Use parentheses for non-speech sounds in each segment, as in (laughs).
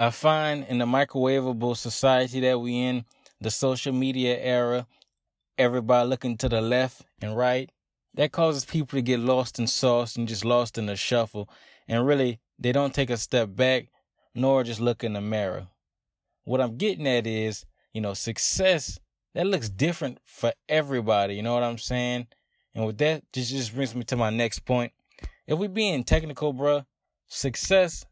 I find in the microwavable society that we in, the social media era, everybody looking to the left and right, that causes people to get lost in sauce and just lost in the shuffle. And really, they don't take a step back nor just look in the mirror. What I'm getting at is, you know, success that looks different for everybody. You know what I'm saying? And with that, just just brings me to my next point. If we being technical, bruh, success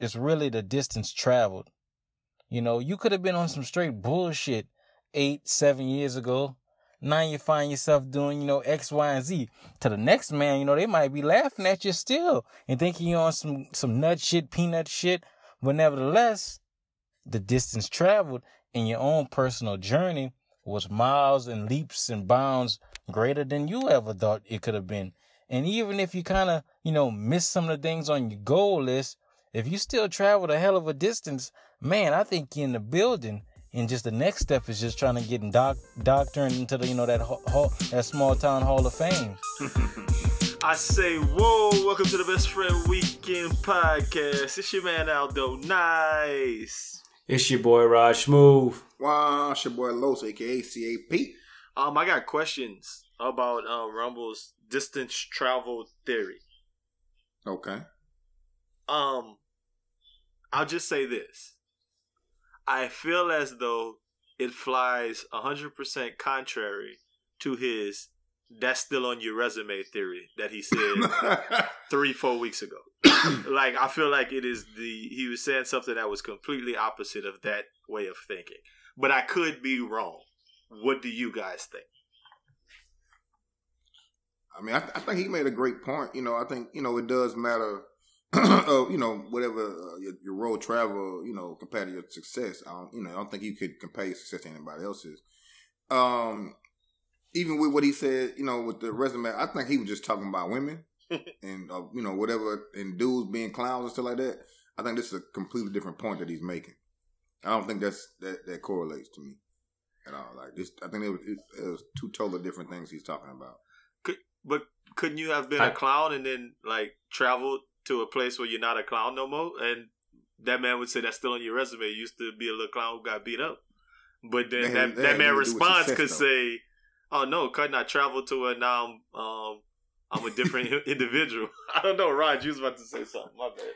is really the distance traveled. You know, you could have been on some straight bullshit eight, seven years ago. Now you find yourself doing, you know, X, Y, and Z. To the next man, you know, they might be laughing at you still and thinking you're on some, some nut shit, peanut shit. But nevertheless, the distance traveled in your own personal journey was miles and leaps and bounds greater than you ever thought it could have been. And even if you kind of, you know, miss some of the things on your goal list, if you still traveled a hell of a distance, man, I think you're in the building. And just the next step is just trying to get in doc doctored into the, you know, that hall, that small town hall of fame. (laughs) I say, whoa, welcome to the Best Friend Weekend Podcast. It's your man Aldo Nice. It's your boy Raj Smooth. Wow, it's your boy Los, aka CAP. Um, I got questions about uh, Rumble's distance travel theory. Okay. Um, I'll just say this. I feel as though it flies 100% contrary to his that's still on your resume theory that he said (laughs) three, four weeks ago. (clears throat) like, I feel like it is the, he was saying something that was completely opposite of that way of thinking. But I could be wrong. What do you guys think? I mean, I, th- I think he made a great point. You know, I think, you know, it does matter (clears throat) uh, you know, whatever uh, your, your, road travel, you know, compared to your success, I don't, you know, I don't think you could compare your success to anybody else's. Um, even with what he said, you know, with the resume, I think he was just talking about women (laughs) and uh, you know whatever and dudes being clowns and stuff like that. I think this is a completely different point that he's making. I don't think that's that that correlates to me at all. Like this, I think it was, it, it was two totally different things he's talking about. Could, but couldn't you have been I, a clown and then like traveled to a place where you're not a clown no more, and that man would say that's still on your resume. You used to be a little clown who got beat up, but then that, that man response could though. say, "Oh no, couldn't I travel to it now? I'm um, I'm a different (laughs) (laughs) individual." (laughs) I don't know, Rod. You was about to say something. My bad.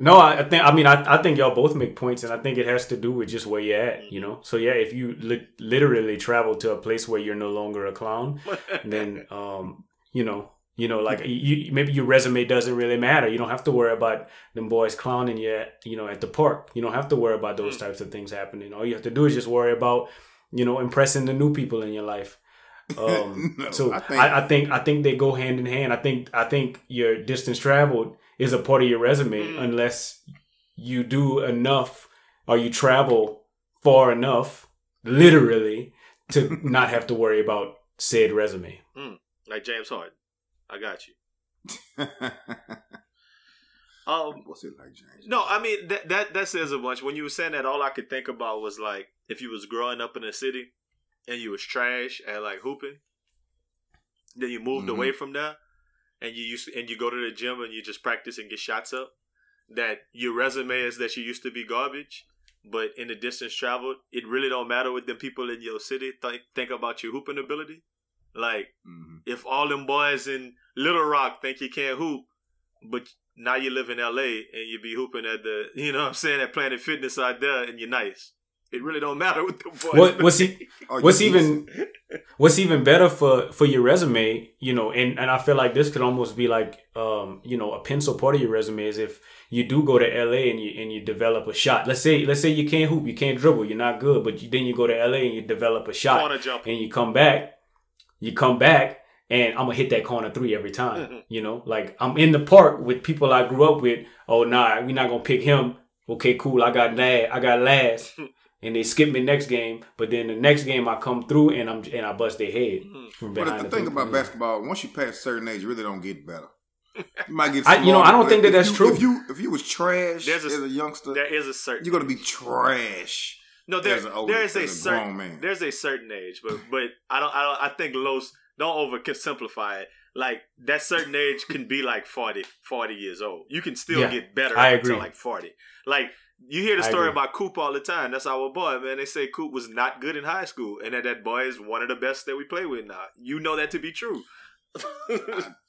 No, I think I mean I, I think y'all both make points, and I think it has to do with just where you're at, you know. So yeah, if you li- literally travel to a place where you're no longer a clown, then um, you know you know, like you, maybe your resume doesn't really matter. You don't have to worry about them boys clowning you, at, you know, at the park. You don't have to worry about those mm. types of things happening. All you have to do is just worry about, you know, impressing the new people in your life. (laughs) Um, no, so I think, I, I think, I think they go hand in hand. I think I think your distance traveled is a part of your resume mm. unless you do enough or you travel far enough, literally, to (laughs) not have to worry about said resume. Mm. Like James Harden. I got you. (laughs) um, What's it like, James? No, I mean that that that says a bunch. When you were saying that, all I could think about was like if you was growing up in a city and you was trash at like hooping, then you moved mm-hmm. away from there, and you used to, and you go to the gym and you just practice and get shots up. That your resume is that you used to be garbage, but in the distance traveled, it really don't matter what them people in your city th- think about your hooping ability. Like, mm-hmm. if all them boys in Little Rock think you can't hoop, but now you live in LA and you be hooping at the, (laughs) you know what I'm saying, at Planet Fitness out there and you're nice. It really don't (laughs) matter what the boys. What, what's he, (laughs) what's even what's even better for for your resume, you know, and and I feel like this could almost be like um, you know, a pencil part of your resume is if you do go to LA and you and you develop a shot. Let's say let's say you can't hoop, you can't dribble, you're not good, but you, then you go to LA and you develop a shot and you come back you come back and I'm gonna hit that corner three every time. Mm-hmm. You know, like I'm in the park with people I grew up with. Oh nah, we're not gonna pick him okay, cool, I got that, I got last, (laughs) and they skip me next game. But then the next game I come through and I'm and I bust their head from But behind. the the thing hoop. about basketball, once you pass a certain age, you really don't get better. You might get. I- you know, I don't think that that's you- true. If you if you was trash There's a- as a youngster, There is a certain. you're gonna be trash. No, there, as there is a a certain man. there's a certain age, but but I don't I don't I think Los don't over simplify it. Like that certain age can be like 40, 40 years old. You can still Yeah, get better I up until agree. like forty. Like you hear the story about Coop all the time. That's our boy, man. They say Coop was not good in high school, and that that boy is one of the best that we play with now. You know that to be true.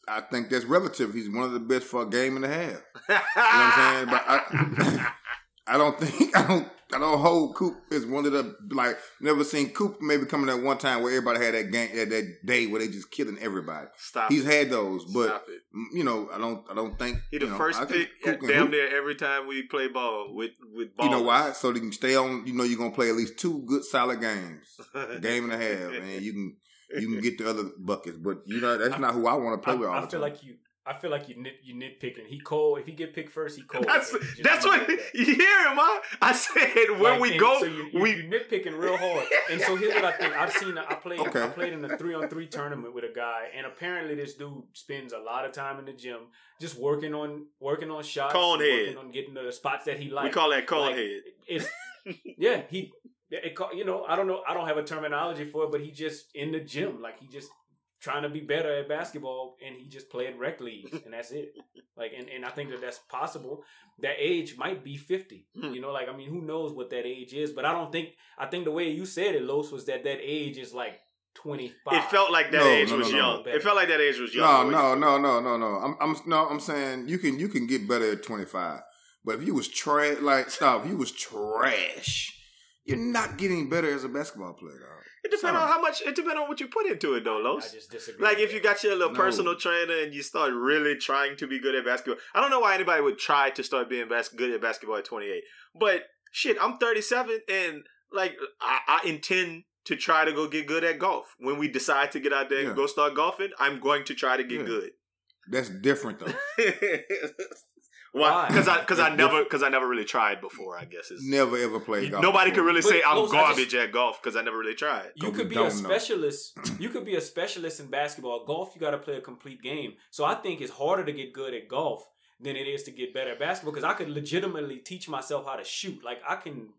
I think that's relative. He's one of the best for a game and a half. (laughs) You know what I'm saying? But I, (laughs) I don't (laughs) think I don't I don't hold Coop as one of the like never seen Coop maybe coming at one time where everybody had that game that, that day where they just killing everybody. Stop. He's it. had those, but Stop it. you know I don't I don't think He the you know, first pick Coop at damn hoop. near every time we play ball with with ball. You know why? So they can stay on. You know you're gonna play at least two good solid games, a (laughs) game and a half, and you can you can get the other buckets. But you know that's not who I want to play I, with all I the feel time. like you. I feel like you nit you nitpicking. He cold. If he get picked first, he cold. That's And that's what that. (laughs) you hear him. Huh? I said when Like, we go, so you, you, we you nitpicking real hard. And so here's what I think. I've seen. I played. Okay. I played in a three on three tournament with a guy, and apparently this dude spends a lot of time in the gym just working on working on shots, Cone head. working on getting to the spots that he likes. we call that cold Like, head. It's (laughs) yeah. He. It, ca- you know, I don't know. I don't have a terminology for it, but he just in the gym, like he just trying to be better at basketball, and he just played rec leagues, (laughs) and that's it. Like, and, and I think that that's possible. That age might be fifty. Hmm. You know, like I mean, who knows what that age is? But I don't think. I think the way you said it, Los, was that that age is like twenty five. It felt like that No, age no, was no, no. young. It felt like that age was young. No, no, no, no, no, no. I'm, I'm, no, I'm saying you can, you can get better at 25. But if you was trash, like stop, if you was trash, you're not getting better as a basketball player. Dog. It depends on how much. It depends on what you put into it, though, Los. I just disagree. Like if you got your little No. personal trainer and you start really trying to be good at basketball. I don't know why anybody would try to start being bas- good at basketball at 28. But shit, I'm 37 and like I, I intend to try to go get good at golf. When we decide to get out there Yeah. and go start golfing, I'm going to try to get Yeah. good. That's different though. (laughs) Why? Why? Because I because I never because I never really tried before. I guess is Never ever played golf. nobody before. could really But say I'm Los, I just- garbage at golf because I never really tried. You could we be a don't know. specialist. (clears throat) You could be a specialist in basketball. Golf, you got to play a complete game. So I think it's harder to get good at golf than it is to get better at basketball because I could legitimately teach myself how to shoot. Like I can,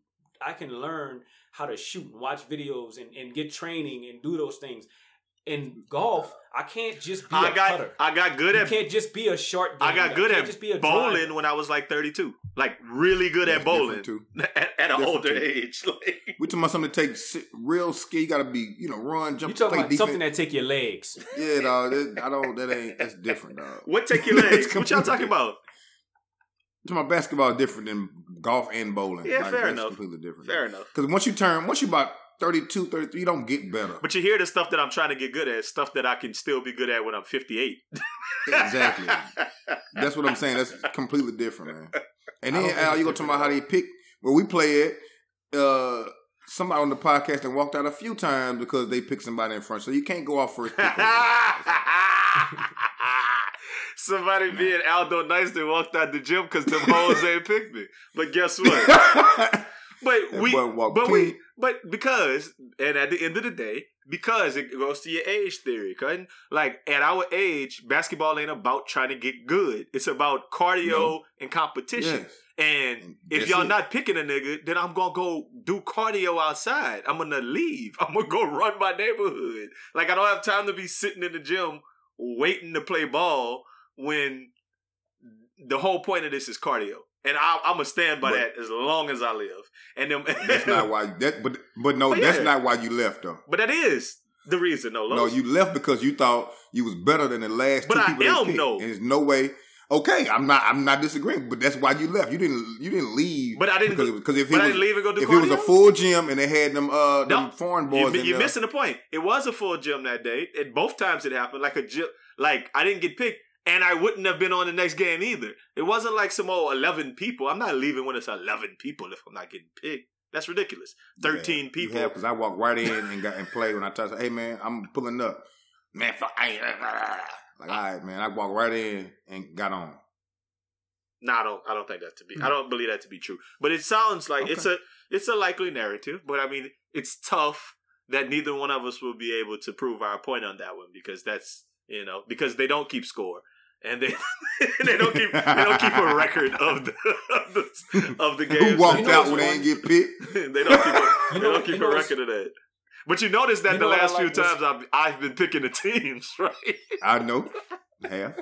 I can learn how to shoot and watch videos and, and get training and do those things. In golf, I can't just be a I got putter. I got good You at can't just be a short. I got good at just be a bowling driver. when I was like 32. Like really good That's at bowling too. (laughs) at, at an older too. age. (laughs) Like We talking about something that takes real skill. You got to be, you know, run, jump. You talking play about defense. something that take your legs? (laughs) yeah, dog. That, I don't. That ain't. That's different, dog. what take your legs? what y'all talking about? To my basketball is different than golf and bowling. Yeah, Like, fair that's enough. Completely different. Fair enough. Because once you turn, once you about 32, 33, you don't get better. But you hear the stuff that I'm trying to get good at, stuff that I can still be good at when I'm 58. exactly. (laughs) That's what I'm saying. That's completely different, man. And then Al, you gonna talk about how they pick where we play it. Uh, somebody on the podcast and walked out a few times because they picked somebody in front. So you can't go off first pick. (laughs) Somebody being Aldo Nice that walked out the gym because them hoes (laughs) ain't picked me. But guess what? But we, but we. But because, and at the end of the day, because it goes to your age theory, cutting like at our age, basketball ain't about trying to get good. It's about cardio No. and competition. Yes. And if That's y'all it. not picking a nigga, then I'm gonna go do cardio outside. I'm gonna leave. (laughs) I'm gonna go run my neighborhood. Like I don't have time to be sitting in the gym waiting to play ball when the whole point of this is cardio. And I, I'm gonna stand by But- that as long as I live. And then (laughs) That's not why. That, but but no, Oh, that's yeah. not why you left though. But that is the reason, though. No, you left because you thought you was better than the last But two I people. am, picked. though. And there's no way. Okay, I'm not. I'm not disagreeing, but that's why you left. You didn't. You didn't leave. But I didn't because if but I was didn't leave and go do if it was a full gym and they had them uh them No, foreign You, boys, in you're there, missing the point. It was a full gym that day. And both times it happened. Like a gym. Like I didn't get picked, and I wouldn't have been on the next game either. It wasn't like some old eleven people. I'm not leaving when it's eleven people if I'm not getting picked. That's ridiculous. Thirteen people. Yeah, because I walked right in and got and played when I touched. Hey man, I'm pulling up. Man, fuck, I ain't, like all right, man. I walked right in and got on. No, I don't. I don't think that to be. I mm. don't believe that to be true. But it sounds like it's a it's a likely narrative. But I mean, it's tough that neither one of us will be able to prove our point on that one because that's you know because they don't keep score and they (laughs) they don't keep they don't keep a record of the of the, of the games. Who walked You out when they fun? ain't get picked? (laughs) they don't keep a, they know- don't keep a record of that. But you notice that You the know what I last few like was- times I've I've been picking the (laughs) teams, right? I know. Have.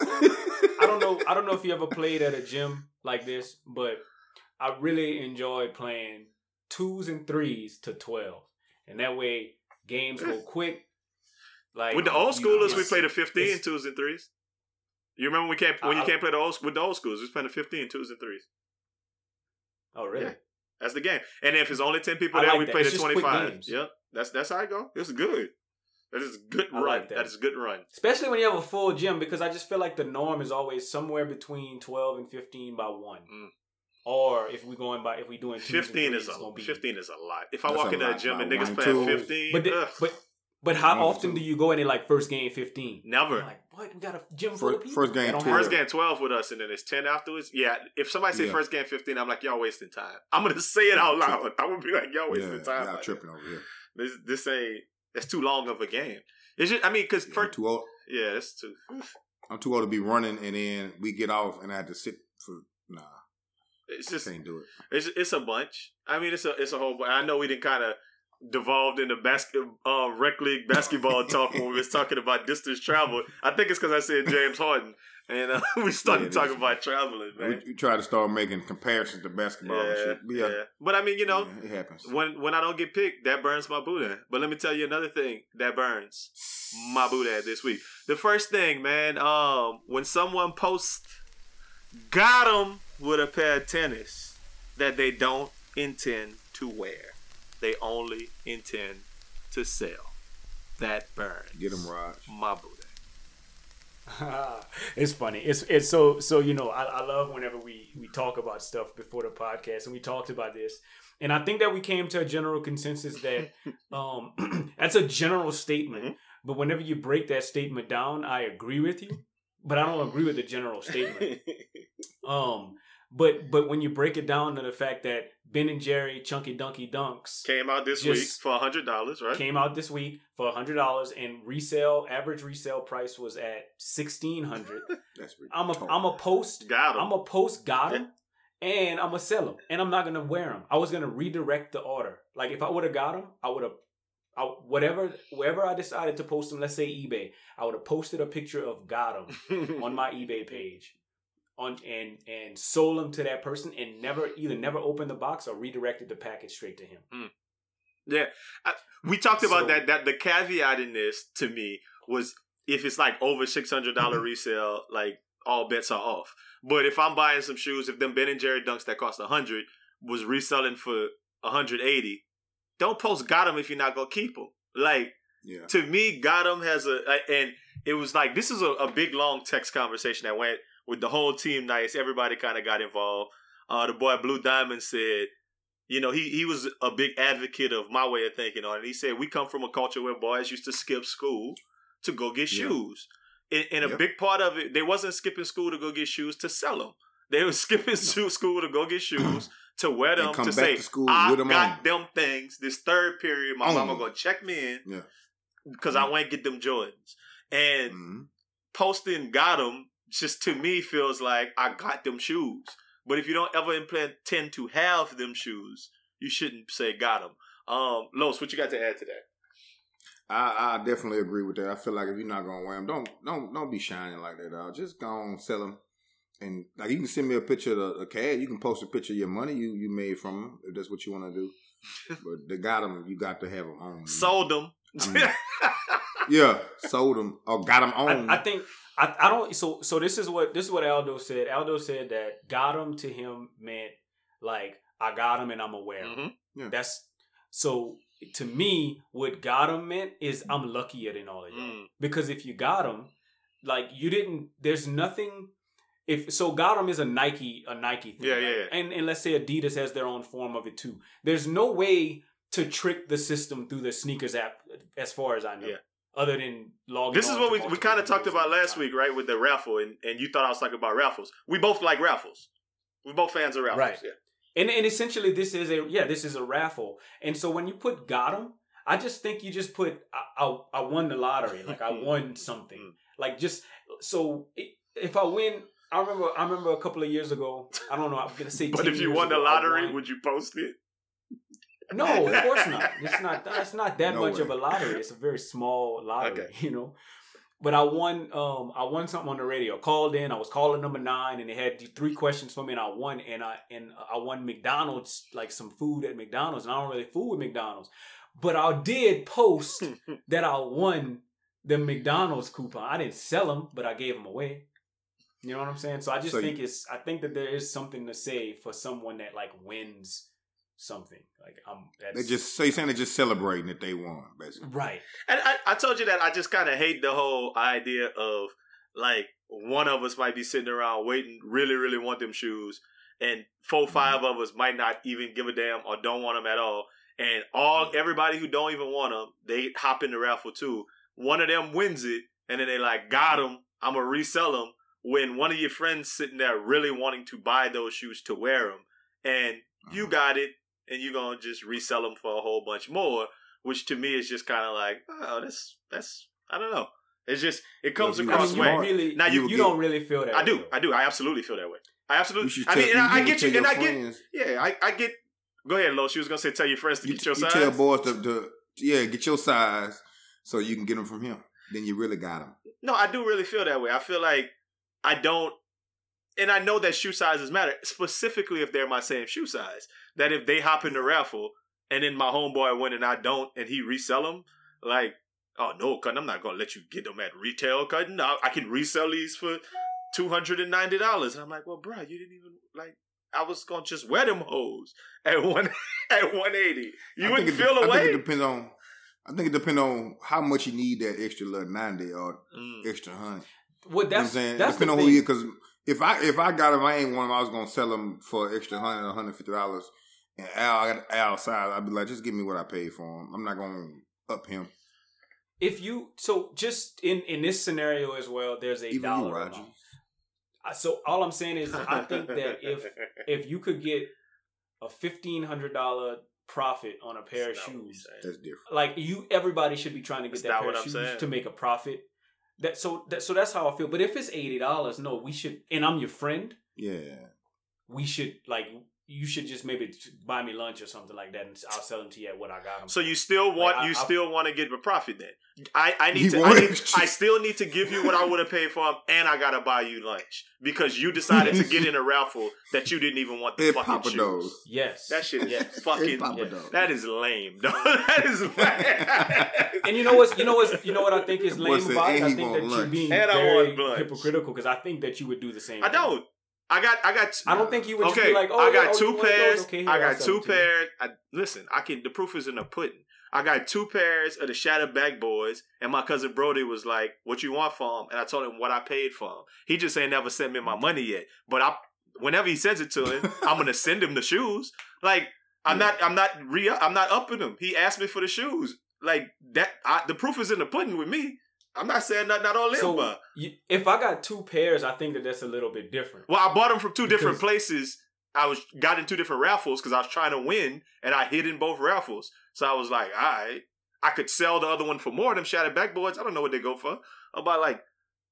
I don't know. I don't know if you ever played at a gym like this, but I really enjoy playing twos and threes to twelve, and that way games go quick. Like With the old you know, schoolers, we it's- played a 15 twos and threes. You remember we can't when you I- can't play the old with the old schools, we was playing the 15 twos and threes. Oh, really? Yeah. That's the game. And if it's only 10 people I there, like we that. play It's the just quick 25. games. Yep. That's that's how I go. It's good. That is a good I run. like that. that is a good run. Especially when you have a full gym, because I just feel like the norm is always somewhere between twelve and fifteen by one. Mm. Or if we going by if we doing twos 15 is a gonna be 15 is a lot. If I That's walk into a gym and niggas playing 15, But the, ugh, but but how One often two. do you go in there like first game fifteen? never. You're like what? We got a gym full of First, people. first game twelve. First game 12 with us, and then it's 10 afterwards. Yeah, if somebody say Yeah. first game 15, I'm like, y'all wasting time. (laughs) I'm going to say it out loud. (laughs) I'm going to be like, y'all wasting Yeah, time. y'all Like, tripping over here. this, this ain't, that's too long of a game. It's just, I mean, because I'm first, too old. yeah, it's too. I'm too old to be running, and then we get off, and I have to sit for. Nah, It's just, can't do it. it's, it's a bunch. I mean, it's a, it's a whole. bu- I know we didn't kind of devolved into basket, uh, rec league basketball (laughs) talk when we was talking about distance travel. I think it's because I said James Harden, and uh, (laughs) we started Yeah, talking about traveling, We, man. we try to start making comparisons to basketball and Yeah, shit. But yeah, yeah, But I mean, you know, it happens. when when I don't get picked, that burns my Buddha. But let me tell you another thing that burns my Buddha this week. The first thing, man, um, when someone posts, got them with a pair of tennis that they don't intend to wear, they only intend to sell. That burns. Get them, Raj. my Buddha. (laughs) it's funny. It's it's so so you know I, I love whenever we we talk about stuff before the podcast and we talked about this and I think that we came to a general consensus that (laughs) um (clears throat) that's a general statement Mhm. but whenever you break that statement down I agree with you but I don't agree with the general statement (laughs) um but but when you break it down to the fact that Ben and Jerry Chunky Dunky Dunks Came out this week for a hundred dollars, right? came out this week for a hundred dollars and resale average resale price was at sixteen hundred. (laughs) That's I'm a. I'm a post Got him. I'm a post got him and I'm gonna sell them and I'm not gonna wear them. I was gonna redirect the order. Like if I would have got them, I would have. I, whatever, wherever I decided to post them, let's say eBay, I would have posted a picture of got them (laughs) on my eBay page, on and and sold them to that person, and never either never opened the box or redirected the package straight to him. Hmm. Yeah, I, we talked about So- that. That the caveat in this to me was if it's like over six hundred dollar mm-hmm. resale, like all bets are off. But if I'm buying some shoes, if them Ben and Jerry Dunks that cost a hundred was reselling for hundred eighty, don't post got them if you're not gonna keep them. Like yeah. to me, got them has a, a- and it was like this is a, a big long text conversation that went with the whole team. Nice, everybody kind of got involved. Uh, the boy Blue Diamond said, you know, he he was a big advocate of my way of thinking on it. He said we come from a culture where boys used to skip school to go get Yeah. shoes, and, and a Yep. big part of it, they wasn't skipping school to go get shoes to sell them. They were (laughs) skipping school to go get shoes (clears throat) to wear them to say to school I with 'em got on." them things. This third period, my On. mama gonna check me in Yeah. because I want to get them Jordans. And Mhm. posting got them just to me feels like I got them shoes. But if you don't ever intend to have them shoes, you shouldn't say got them. Um, Los, what you got to add to that? I, I definitely agree with that. I feel like if you're not gonna wear them, don't don't don't be shining like that. Dog. Just go on sell them, and like you can send me a picture of the, the cash. You can post a picture of your money you you made from them if that's what you want to do. (laughs) but they got them. You got to have them on. Sold them. I mean, (laughs) yeah, sold them or got them on. I, I think I, I don't so so this is what this is what Aldo said. Aldo said that got him to him meant like I got him and I'm aware. Mhm. That's so to me what got him meant is I'm luckier than all of y'all. Mm. Because if you got him, like you didn't there's nothing if so got him is a Nike a Nike thing. Yeah, yeah, yeah. And and let's say Adidas has their own form of it too. There's no way to trick the system through the sneakers app as far as I know. Yeah. Other than logging. This is on what to we, we kind of talked about last time. week, right? With the raffle, and, and you thought I was talking about raffles. We both like raffles. We're both fans of raffles. Right. Yeah. And and essentially, this is a yeah, this is a raffle. And so when you put got got 'em, I just think you just put I, I, I won the lottery, like I (laughs) won something, Mm. like just so if I win. I remember. I remember a couple of years ago. I don't know. I'm gonna say. (laughs) But 10 if you years won the ago, I lottery, won- would you post it? No, of course not. It's not. That's not that No much way. of a lottery. It's a very small lottery, Okay. (laughs) you know. But I won. Um, I won something on the radio. Called in. I was calling number nine, and they had three questions for me, and I won. And I and I won McDonald's, like some food at McDonald's. And I don't really fool with McDonald's, but I did post (laughs) that I won the McDonald's coupon. I didn't sell them, but I gave them away. You know what I'm saying? So I just So you- think it's. I think that there is something to say for someone that like wins something. Like I'm. That's, They just so you're saying they're just celebrating that they won, basically. right. And I, I told you that I just kind of hate the whole idea of like one of us might be sitting around waiting, really, really want them shoes, and four, mm-hmm. five of us might not even give a damn or don't want them at all. And all mm-hmm. everybody who don't even want them, they hop in the raffle too. One of them wins it, and then they like got them. I'm gonna resell them. When one of your friends sitting there really wanting to buy those shoes to wear them, and you mm-hmm. got it, and you're gonna just resell them for a whole bunch more which to me is just kind of like, oh, that's that's I don't know. It's just it comes Well, if you I across mean, way. really, Now, you, you you don't really feel that. I do. I do, I absolutely feel that way. I absolutely. I mean, and I, I get you, and I get, friends, yeah, I, I get. Go ahead, Lo. She was gonna say, tell your friends to you, get your you size. tell boys to, to yeah get your size so you can get them from him. Then you really got them. No, I do really feel that way. I feel like I don't, and I know that shoe sizes matter, specifically if they're my same shoe size. That if they hop in the raffle and then my homeboy win and I don't, and he resell them, like, oh no, cutting, I'm not gonna let you get them at retail, cutting. I, I can resell these for two hundred and ninety dollars, and I'm like, well, bro, you didn't even like. I was gonna just wear them hoes at one (laughs) at one eighty. You I wouldn't think it, feel I away. think it depends on. I think it depends on how much you need that extra little ninety or Mm. extra hundred. Well, You know what I'm that's saying? that's the Depending on who you, because if I if I got them, I ain't one of them. I was gonna sell them for extra hundred or hundred fifty dollars. And Al, I got Al size. I'd be like, just give me what I paid for him. I'm not gonna up him. if you so just in in this scenario as well, there's a Even you, dollar Roger. Uh, So all I'm saying is, I think that (laughs) if if you could get a fifteen hundred dollar profit on a pair of That's not what we shoes. That's different. like you, everybody should be trying to get That's that pair of shoes saying. to make a profit. That so that so that's how I feel. But if it's eighty dollars, no, we should. And I'm your friend. Yeah. We should like you should just maybe buy me lunch or something like that, and I'll sell them to you at what I got them. So you still want Like, I- you I- still want to get a profit then? I, I need to I, need, I still need to give you what I would have paid for them, and I gotta buy you lunch because you decided to get in a (laughs) raffle that you didn't even want the It fucking Papa shoes. Do's. yes, That shit is Yes. fucking. It Papa yeah. Do's. That is lame, dog. (laughs) That is lame. (laughs) And you know what's you know what's you know what I think is lame said, about it. I think want that you're being And very hypocritical because I think that you would do the same. I thing. don't. I got. I got. I don't think you would just okay, be like, oh, I got oh, you two pairs. Okay, I got two them to you. pairs. I, listen, I can. The proof is in the pudding. I got two pairs of the Shattered Backboards, and my cousin Brody was like, "What you want for them?" And I told him what I paid for them. He just ain't never sent me my money yet. But I, whenever he sends it to him, (laughs) I'm gonna send him the shoes. Like I'm not. I'm not re. I'm not upping him. He asked me for the shoes. Like that. I, the proof is in the pudding with me. I'm not saying nothing I don't live So by. you, if I got two pairs, I think that that's a little bit different. Well, I bought them from two different places. I was got in two different raffles because I was trying to win, and I hit in both raffles. So I was like, all right, I could sell the other one for more. Them shattered backboards, I don't know what they go for. About like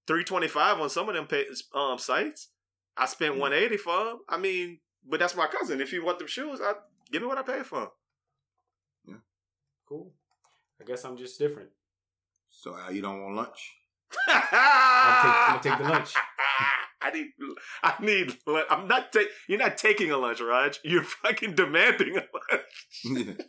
three twenty five on some of them pay, um sites. I spent one eighty for them. I mean, but that's my cousin. If you want them shoes, I give me what I paid for. 'em. Cool. I guess I'm just different. So Al, you don't want lunch? take- I'm gonna take the lunch. (laughs) I need, I need. I'm not taking. You're not taking a lunch, Raj. You're fucking demanding a lunch. (laughs)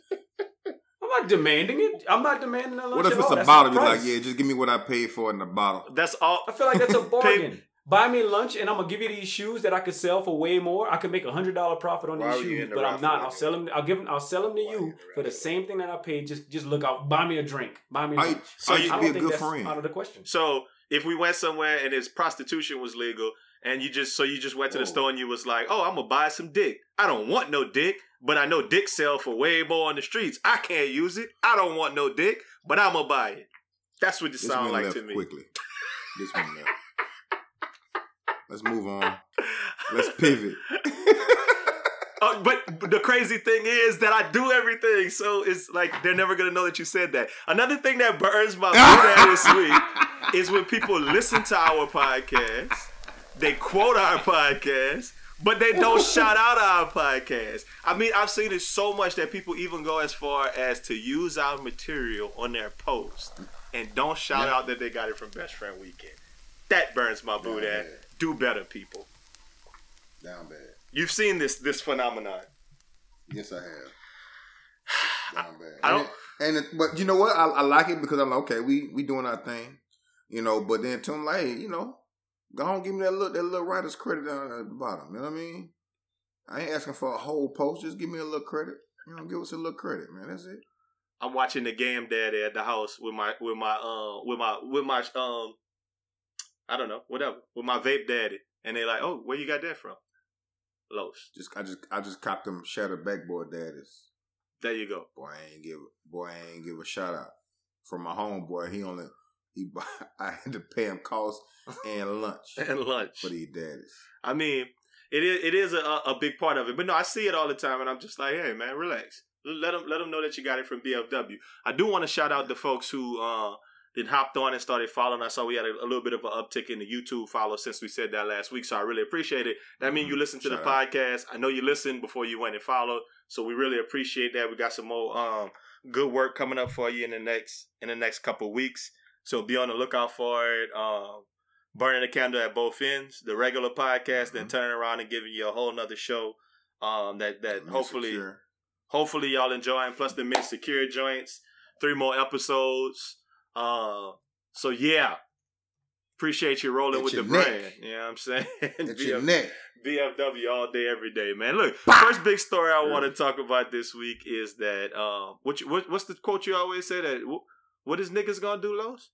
I'm not demanding it. I'm not demanding a lunch what if it's all. a That's bottle? Be like, yeah, just give me what I paid for in the bottle. That's all. I feel like that's a (laughs) Pay- bargain. Buy me lunch and I'm gonna give you these shoes that I could sell for way more. I could make a hundred dollar profit on Why these shoes, the but I'm not. I'll sell them. I'll give them. I'll sell them to Why you you the for the same thing that I paid. Just, just look out. Buy me a drink. Buy me How lunch. you, So you- you be a think good friend? out of the question. So if we went somewhere and it's prostitution was legal, and you just so you just went to the Whoa. store and you was like, oh, I'm gonna buy some dick. I don't want no dick, but I know dick sell for way more on the streets. I can't use it. I don't want no dick, but I'm gonna buy it. That's what you This sound like left to me. quickly. This one left. Let's move on. Let's pivot. (laughs) Uh, but but the crazy thing is that I do everything, so it's like they're never gonna know that you said that. Another thing that burns my boot this (laughs) week is when people listen to our podcast, they quote our podcast, but they don't shout out our podcast. I mean, I've seen it so much that people even go as far as to use our material on their post and don't shout Yeah. out that they got it from Best Friend Weekend. That burns my boot. Yeah. Do better, people. Down bad. You've seen this this phenomenon. Yes, I have. (sighs) Down bad. I don't- And, it, but you know what? I, I like it because I'm like, okay, we we doing our thing, you know. But then Tim like, hey, you know, go on, give me that little that little writer's credit down at the bottom. You know what I mean? I ain't asking for a whole post. Just give me a little credit. You know, give us a little credit, man. That's it. I'm watching the game daddy at the house with my with my um with my with my um I don't know whatever with my vape daddy and they like oh where you got that from Los Just I just I just copped them shattered backboard daddies. there you go Boy, I ain't give boy, I ain't give a shout out from my homeboy. He only he (laughs) I had to pay him cost and (laughs) lunch and lunch for these daddies. I mean it is it is a a big part of it but no I see it all the time and I'm just like hey man relax let them let them know that you got it from BFW I do want to shout out the folks who uh then hopped on and started following. I saw we had a, a little bit of an uptick in the YouTube follow since we said that last week, so I really appreciate it. That means you listen to the Shout out. podcast. I know you listened before you went and followed, so we really appreciate that. We got some more um, good work coming up for you in the next in the next couple of weeks. So be on the lookout for it. Um, burning the candle at both ends, the regular podcast, then Mhm. turning around and giving you a whole nother show. Um, that that hopefully Secure. hopefully y'all enjoying. Plus the mid secure joints, three more episodes. Uh, so yeah, appreciate you rolling At with the neck. brand. You know what I'm saying? (laughs) BF neck. BFW all day, every day, man. Look, first big story I want to talk about this week is that um, what, you, what what's the quote you always say that wh- what is niggas gonna do, Los?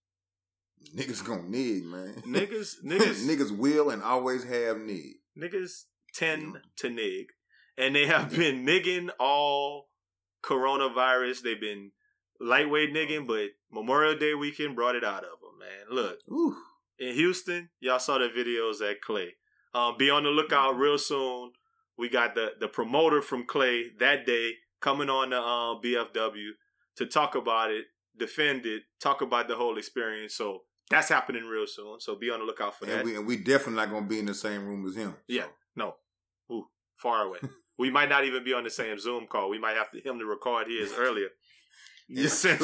Niggas gonna nig, man. Niggas, (laughs) niggas, niggas will and always have need. niggas tend to nig, and they have been nigging all coronavirus. They've been lightweight nigging, but Memorial Day weekend brought it out of him, man. Look, Ooh. in Houston, y'all saw the videos at Clay. Um, be on the lookout real soon. We got the the promoter from Clay that day coming on the um, BFW to talk about it, defend it, talk about the whole experience. So that's happening real soon. So be on the lookout for that. And we and we definitely not gonna be in the same room as him. Yeah. No. Ooh, far away. (laughs) we might not even be on the same Zoom call. We might have to him to record his (laughs) earlier. Yeah. (laughs) (laughs) sent-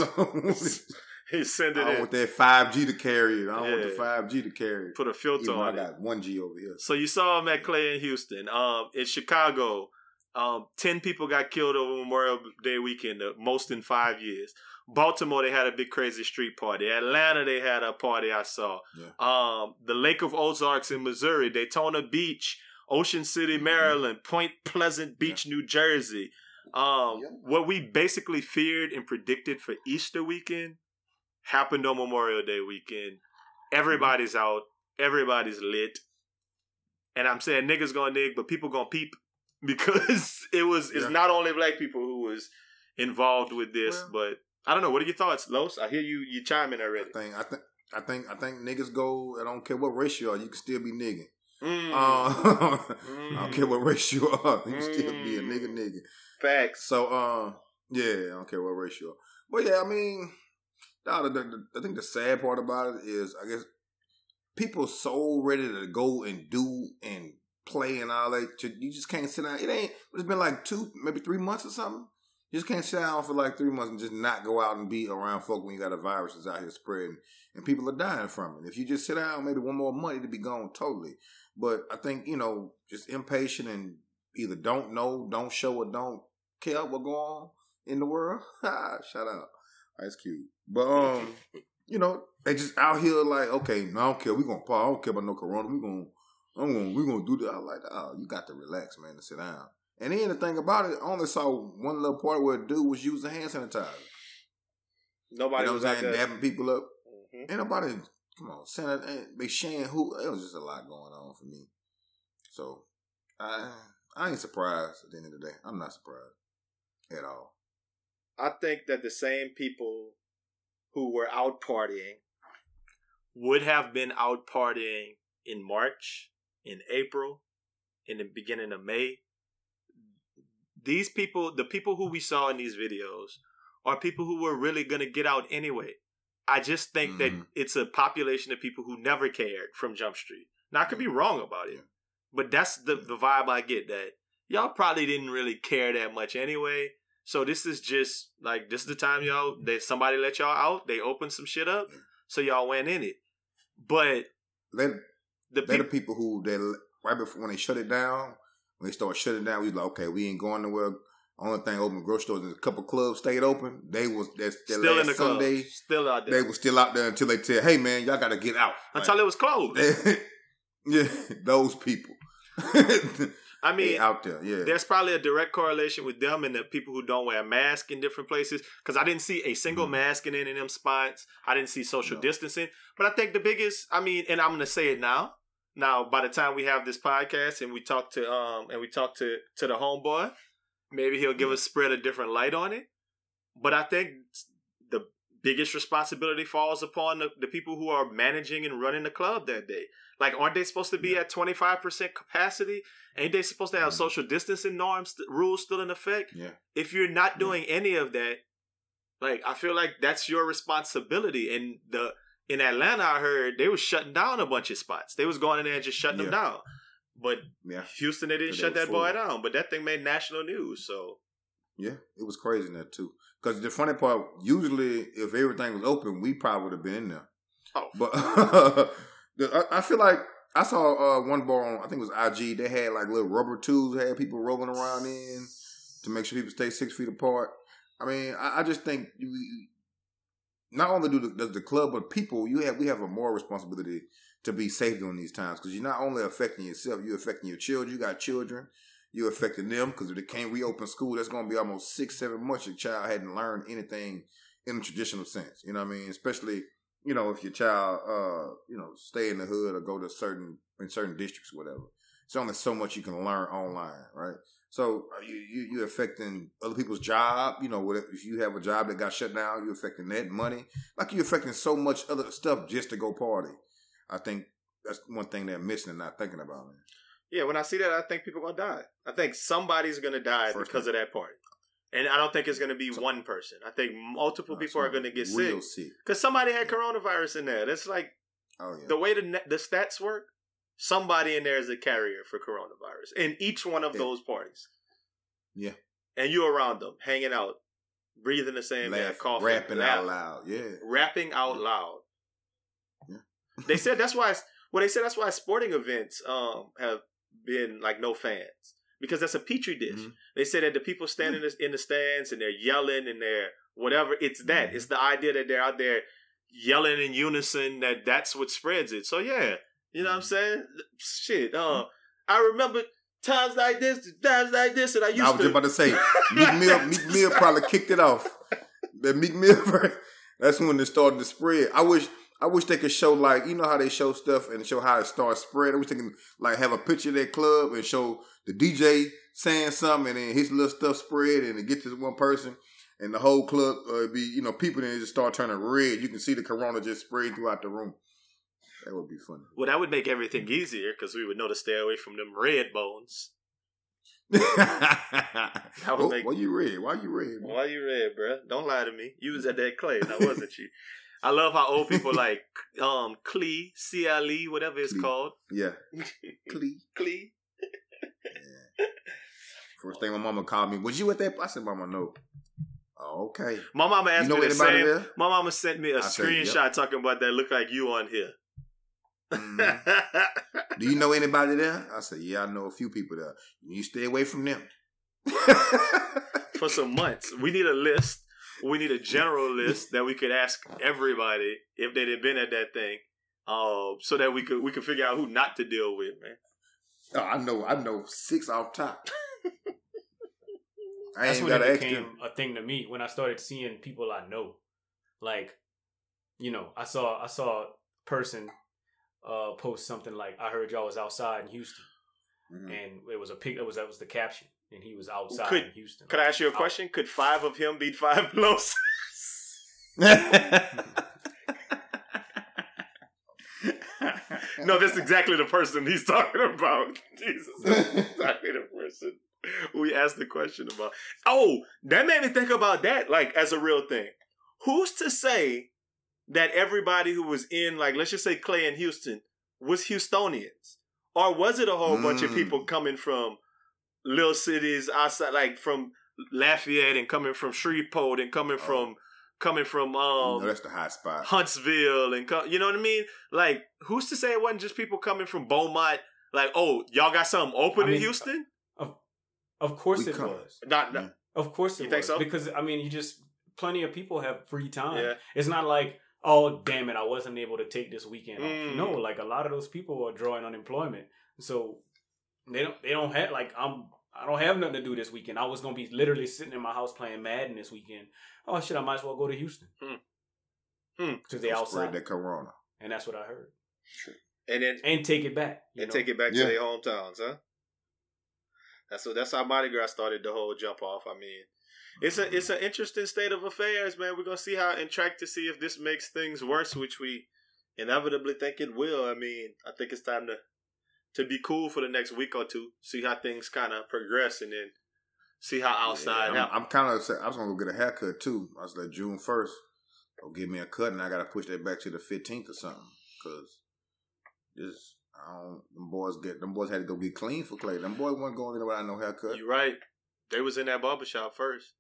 He send it I in, want that five G to carry it. I don't want the five G to carry it. put a filter Even I on it. got one G over here. So you saw him at Clay in Houston. Um, in Chicago, um, ten people got killed over Memorial Day weekend, the most in five years. Baltimore, they had a big crazy street party. Atlanta, they had a party I saw. Yeah. Um, the Lake of Ozarks in Missouri, Daytona Beach, Ocean City, Mm-hmm. Maryland, Point Pleasant Beach, New Jersey. Um, Yeah. what we basically feared and predicted for Easter weekend happened on Memorial Day weekend. Everybody's out. Everybody's lit. And I'm saying niggas gonna nig, but people gonna peep (laughs) because it was it's not only black people who was involved with this, Well- but I don't know. What are your thoughts, Los? I hear you you chiming already. I think I think I think I think niggas go. I don't care what race you are. You can still be nigging. Mm. Uh, (laughs) I Mm. don't care what race you are. You can still be a Mm. nigga nigga. Facts. So, uh, yeah, I don't care what race you are. But yeah, I mean, the, the, the- I think the sad part about it is, I guess, people so ready to go and do and play and all that. to- You just can't sit down. It ain't. It's been like two, maybe three months or something. You just can't sit down for like three months and just not go out and be around folk when you got a virus that's out here spreading and people are dying from it. If you just sit down, maybe one more month, it'd be gone totally. But I think you know, just impatient and either don't know, don't show, or don't care what go on in the world. (laughs) Shout out, Ice Cube. But um, you know, they just out here like, okay, no, I don't care. We gonna pause. I don't care about no corona. We gonna, I'm gonna, we gonna do that. I'm like, oh, you got to relax, man, and sit down. And then the thing about it, I only saw one little part where a dude was using hand sanitizer. Nobody you know was what I'm saying? Dabbing people up. Mhm. Ain't nobody, come on, Santa, eh, Big Shan, who, it was just a lot going on for me. So, I, I ain't surprised at the end of the day. I'm not surprised at all. I think that the same people who were out partying would have been out partying in March, in April, in the beginning of May. These people, the people who we saw in these videos, are people who were really going to get out anyway. I just think that Mhm. it's a population of people who never cared from Jump Street. Now, I could be mm-hmm. wrong about it, but that's the, mm-hmm. the vibe I get that y'all probably didn't really care that much anyway. So this is just like this is the time y'all mm-hmm. they somebody let y'all out, they opened some shit up, so y'all went in it. But They, the they the people, who they right before when they shut it down, when they start shutting down, we like, okay, we ain't going nowhere. Only thing open grocery stores and a couple clubs stayed open. They was that's their still in the club, still out there They was still out there until they tell, hey man, y'all gotta get out. until it was closed. (laughs) yeah, those people. I (laughs) mean, out there, yeah. there's probably a direct correlation with them and the people who don't wear masks in different places. Because I didn't see a single Mhm. mask in any of them spots. I didn't see social No. distancing. But I think the biggest, I mean, and I'm gonna say it now. Now, by the time we have this podcast and we talk to um and we talk to to the homeboy, maybe he'll give us spread a different light on it. But I think the biggest responsibility falls upon the, the people who are managing and running the club that day. Like, aren't they supposed to be at 25% capacity? Ain't they supposed to have Mhm. social distancing norms, rules still in effect? yeah. If you're not doing any of that, like, I feel like that's your responsibility. And the in Atlanta, I heard they was shutting down a bunch of spots. They was going in there and just shutting them down. But Yeah. Houston, they didn't shut that boy down. But that thing made national news. So Yeah, it was crazy in there too. Because the funny part, usually if everything was open, we probably would have been in there. Oh. But (laughs) I, I feel like I saw uh, one bar on, I think it was IG. They had like little rubber tubes, had people rolling around in to make sure people stay six feet apart. I mean, I, I just think we, not only do the, does the club, but people, you have we have a more responsibility to be safe during these times because you're not only affecting yourself, you're affecting your children. You got children, you're affecting them because if they can't reopen school, that's going to be almost six, seven months. Your child hadn't learned anything in the traditional sense. You know what I mean? Especially you know if your child, uh, you know, stay in the hood or go to certain in certain districts, or whatever. It's only so much you can learn online, right? So you you you affecting other people's job. You know, if you have a job that got shut down, you're affecting that money. Like you're affecting so much other stuff just to go party. I think that's one thing they're missing and not thinking about, man. Yeah, when I see that, I think people are gonna die. I think somebody's gonna die First because of that party, and I don't think it's gonna be So- one person. I think multiple people are gonna get real sick because somebody had coronavirus in there. That's like Oh yeah. the way the the stats work. Somebody in there is a carrier for coronavirus in each one of Yeah. those parties. Yeah. and you're around them, hanging out, breathing the same air, coughing, rapping out loud. Yeah. rapping out Yeah. loud. They said that's why. Well, they said that's why sporting events um have been like no fans because that's a petri dish. Mhm. They said that the people standing in the- in the stands and they're yelling and they're whatever. It's that. Mhm. It's the idea that they're out there yelling in unison. That that's what spreads it. So yeah, you know what I'm Mm-hmm. saying? Shit. Uh, I remember times like this, times like this, and I used to. I was to. just about to say, (laughs) Meek Mill, Meek Mill probably kicked it off. That Meek Mill, (laughs) that's when it started to spread. I wish, I wish they could show like, you know how they show stuff and show how it starts spread. I wish they can like have a picture of their club and show the DJ saying something and then his little stuff spread and it get to one person and the whole club uh, be, you know, people then just start turning red. You can see the corona just spread throughout the room. That would be funny. well, that would make everything easier because we would know to stay away from them red bones. (laughs) would would make- Why you red? Why you red? man? Why you red, bruh? Don't lie to me. You was at that clay, now wasn't you? (laughs) I love how old people (laughs) like um Clee, C L E, whatever it's Clee. called. Yeah. (laughs) Clee. Clee. First thing my mama called me, was you at that? I said, Mama, no. Oh, okay. My mama asked You know me the same. there? My mama sent me a I said, screenshot talking about that look like you on here. Mhm. Do you know anybody there? I said, Yeah, I know a few people there. You stay away from them. (laughs) For some months. We need a list. We need a general list that we could ask everybody if they'd have been at that thing. Uh, so that we could we could figure out who not to deal with, man. oh, I know, I know six off top. (laughs) I That's when it became them. a thing to me when I started seeing people I know. Like, you know, I saw I saw a person uh post something like, "I heard y'all was outside in Houston," Mhm. and it was a pic. It was that was the caption, and he was outside Could- in Houston. Could I ask you a Out- question? Could five of him beat five blows? (laughs) no, that's exactly the person he's talking about. (laughs) Jesus, that's exactly the person we asked the question about. Oh, that made me think about that, like as a real thing. Who's to say that everybody who was in, like, let's just say Clay and Houston, was Houstonians, or was it a whole bunch of Mm. people coming from little cities outside, like from Lafayette and coming from Shreveport and coming Oh. from coming from um know, that's the hot spot. Huntsville and co- you know what I mean? Like, who's to say it wasn't just people coming from Beaumont? Like, oh, y'all got something open I in Houston? Of of course We it coming. was. Not, not Mm. Of course it You think so? Because I mean, you just plenty of people have free time. Yeah. It's not like, oh damn it, I wasn't able to take this weekend Mm. off. No, like a lot of those people are drawing unemployment. So they don't they don't have like I'm I don't have nothing to do this weekend. I was gonna be literally sitting in my house playing Madden this weekend. Oh shit, I might as well go to Houston. Hmm. Hmm. Because they spread outside. that corona. And that's what I heard. and then And take it back. you and know? take it back Yeah. to their hometowns, huh? That's what. That's how Mardi Gras started the whole jump off. I mean, it's a it's an interesting state of affairs, man. We're gonna see how and track to see if this makes things worse, which we inevitably think it will. I mean, I think it's time to to be cool for the next week or two, see how things kind of progress, and then see how outside. Yeah, I'm, I'm kind of. upset. I was gonna go get a haircut too. I was like June first. Go give me a cut, and I gotta push that back to the fifteenth or something. Cause this, I don't. Them boys get. Them boys had to go get clean for Clay. Them boys weren't going anywhere without no haircut. You're right. They was in that barbershop first.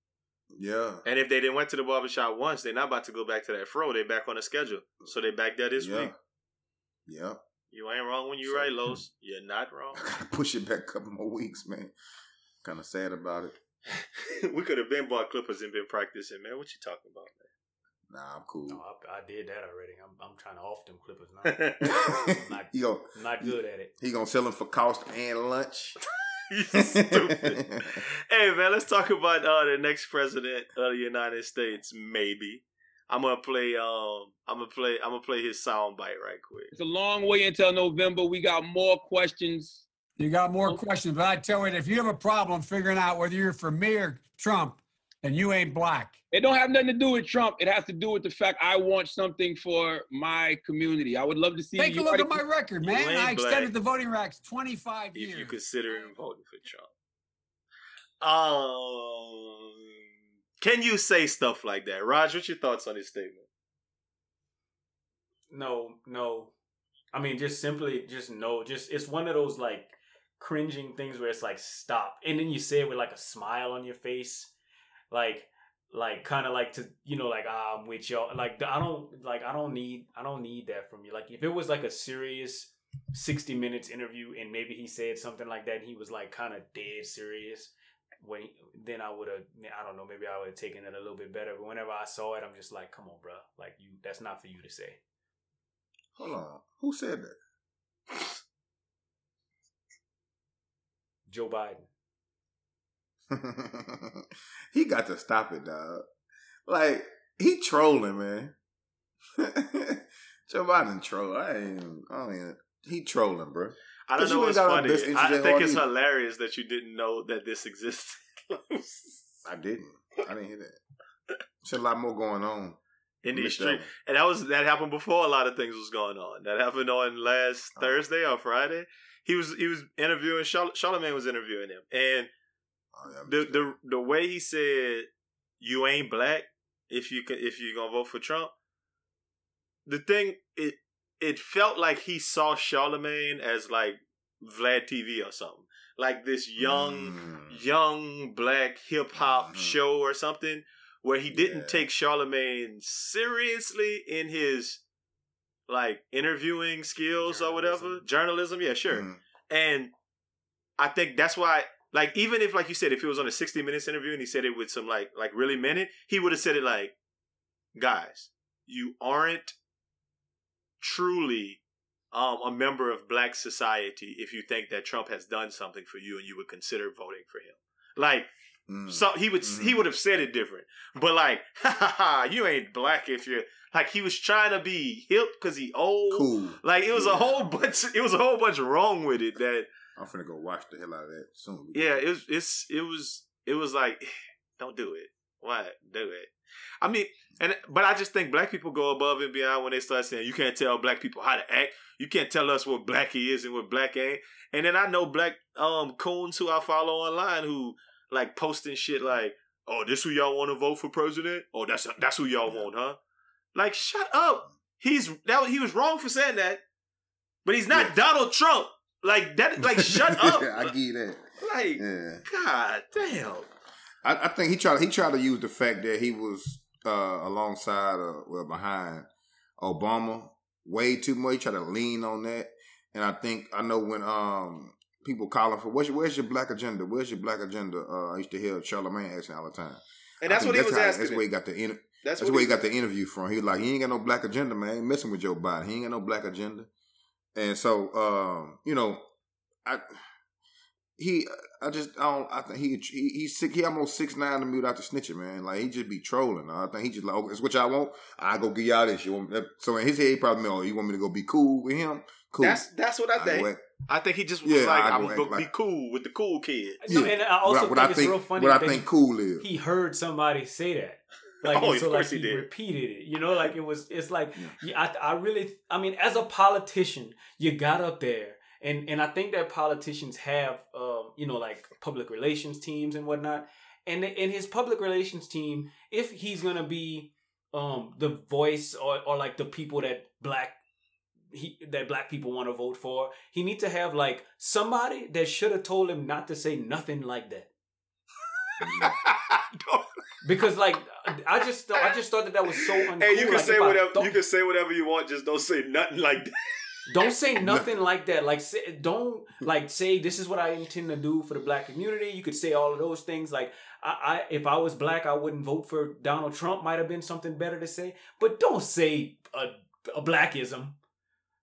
Yeah. And if they didn't went to the barbershop once, they're not about to go back to that fro. They back on the schedule. So they back there this yeah. week. Yeah. You ain't wrong when you So- right, Los. You're not wrong. I (laughs) gotta push it back a couple more weeks, man. Kind of sad about it. (laughs) we could have been bought Clippers and been practicing, man. What you talking about, man? Nah, I'm cool. No, I, I did that already. I'm, I'm trying to off them Clippers now. (laughs) man? not, he gonna I'm not good at it. he gonna sell them for cost and lunch. you stupid. hey, man, let's talk about uh, the next president of the United States. Maybe I'm gonna play. Um, I'm gonna play. I'm gonna play his sound bite right quick. It's a long way until November. We got more questions. You got more Oh. questions, but I tell you, if you have a problem figuring out whether you're for me or Trump, and you ain't black. It don't have nothing to do with Trump. It has to do with the fact I want something for my community. I would love to see Take a you look at my record, man. ain't I extended the voting rights 25 If years. you consider voting for Trump, um, can you say stuff like that, Raj? What's your thoughts on this statement? No, no. I mean, just simply, just no. Just it's one of those like cringing things where it's like stop, and then you say it with like a smile on your face, like, like kind of like to you know like ah, I'm with y'all. Like I don't like I don't need I don't need that from you. Like if it was like a serious sixty minutes interview and maybe he said something like that, and he was like kind of dead serious. When then I would have I don't know maybe I would have taken it a little bit better. But whenever I saw it, I'm just like, come on, bro. Like you, that's not for you to say. Hold on. Who said that? Joe Biden. (laughs) he got to stop it, dog. Like he trolling, man. (laughs) Joe Biden troll. I ain't. I don't. He trolling, bro. I don't know what's ain't got no funny. I think it's hilarious that you didn't know that this existed. (laughs) I didn't. I didn't hear that. There's a lot more going on in that streets. And that was that happened before a lot of things was going on. That happened on last Oh. Thursday or Friday. He was he was interviewing Charl- Charlemagne was interviewing him, and Oh, yeah, the the the way he said you ain't black if you can if you're gonna vote for Trump. The thing it it felt like he saw Charlemagne as like Vlad TV or something, like this young Mm. young black hip hop Mhm. show or something where he didn't Yeah. take Charlemagne seriously in his like interviewing skills or whatever Journalism. journalism yeah sure Mm. and i think that's why like even if like you said if it was on a 60 minutes interview and he said it with some like like really meant it he would have said it like guys you aren't truly um, a member of black society if you think that trump has done something for you and you would consider voting for him like Mm. so he would he Mhm. would have said it different, but like, (laughs) ha ha ha, you ain't black if you're like he was trying to be hip because he old. cool. Like it was a whole bunch. It was a whole bunch wrong with it. That I'm gonna go watch the hell out of that soon. yeah, it was it's it was it was like, (sighs) don't do it. Why do it? I mean, and but I just think black people go above and beyond when they start saying you can't tell black people how to act. You can't tell us what black he is and what black ain't. And then I know black um coons who I follow online who like posting shit like, "Oh, this who y'all want to vote for president? Oh, that's that's who y'all want, huh?" Like, shut up. He's that he was wrong for saying that, but he's not Yes. Donald Trump. Like that. Like, shut (laughs) up. I give you that. Like, Yeah. God damn. I, I think he tried. He tried to use the fact that he was uh, alongside, uh, well, behind Obama way too much. He tried to lean on that, and I think I know when um people calling for where's your, where's your black agenda? Where's your black agenda? Uh, I used to hear Charlemagne asking all the time, And that's what he was how- asking. That's where he got the inter- That's, That's where he got the interview from. He was like, he ain't got no black agenda, man. He ain't messing with Joe Biden. He ain't got no black agenda. And so, um, you know, I he, I just, I don't, I think he, he he's sick. He almost six nine to mute out the snitching, man. Like he just be trolling. I think he just like, oh, it's what y'all want. I go give y'all this. You want me that- so in his head, he probably, oh, you want me to go be cool with him? Cool. That's that's what I I think. act- I think he just was Yeah, like, I I'm gonna act be cool with the cool kids. No, Yeah. and I also what, I- what think I it's think, real funny what I think cool is. he heard somebody say that. Like (laughs) Oh, and of so course like he he, did. repeated it. You know, like it was it's like yeah, I I really I mean, as a politician, you got up there and and I think that politicians have um, you know, like public relations teams and whatnot. And in his public relations team, if he's gonna be um the voice or, or like the people that black he that black people want to vote for, he needs to have like somebody that should have told him not to say nothing like that. (laughs) Because like I just I just thought that that was so uncool. hey, you can Like, say whatever you can say whatever you want. Just don't say nothing like that. Don't say (laughs) nothing like that. Like say, don't like say this is what I intend to do for the black community. You could say all of those things. Like I, I if I was black, I wouldn't vote for Donald Trump. Might have been something better to say. But don't say a, a blackism.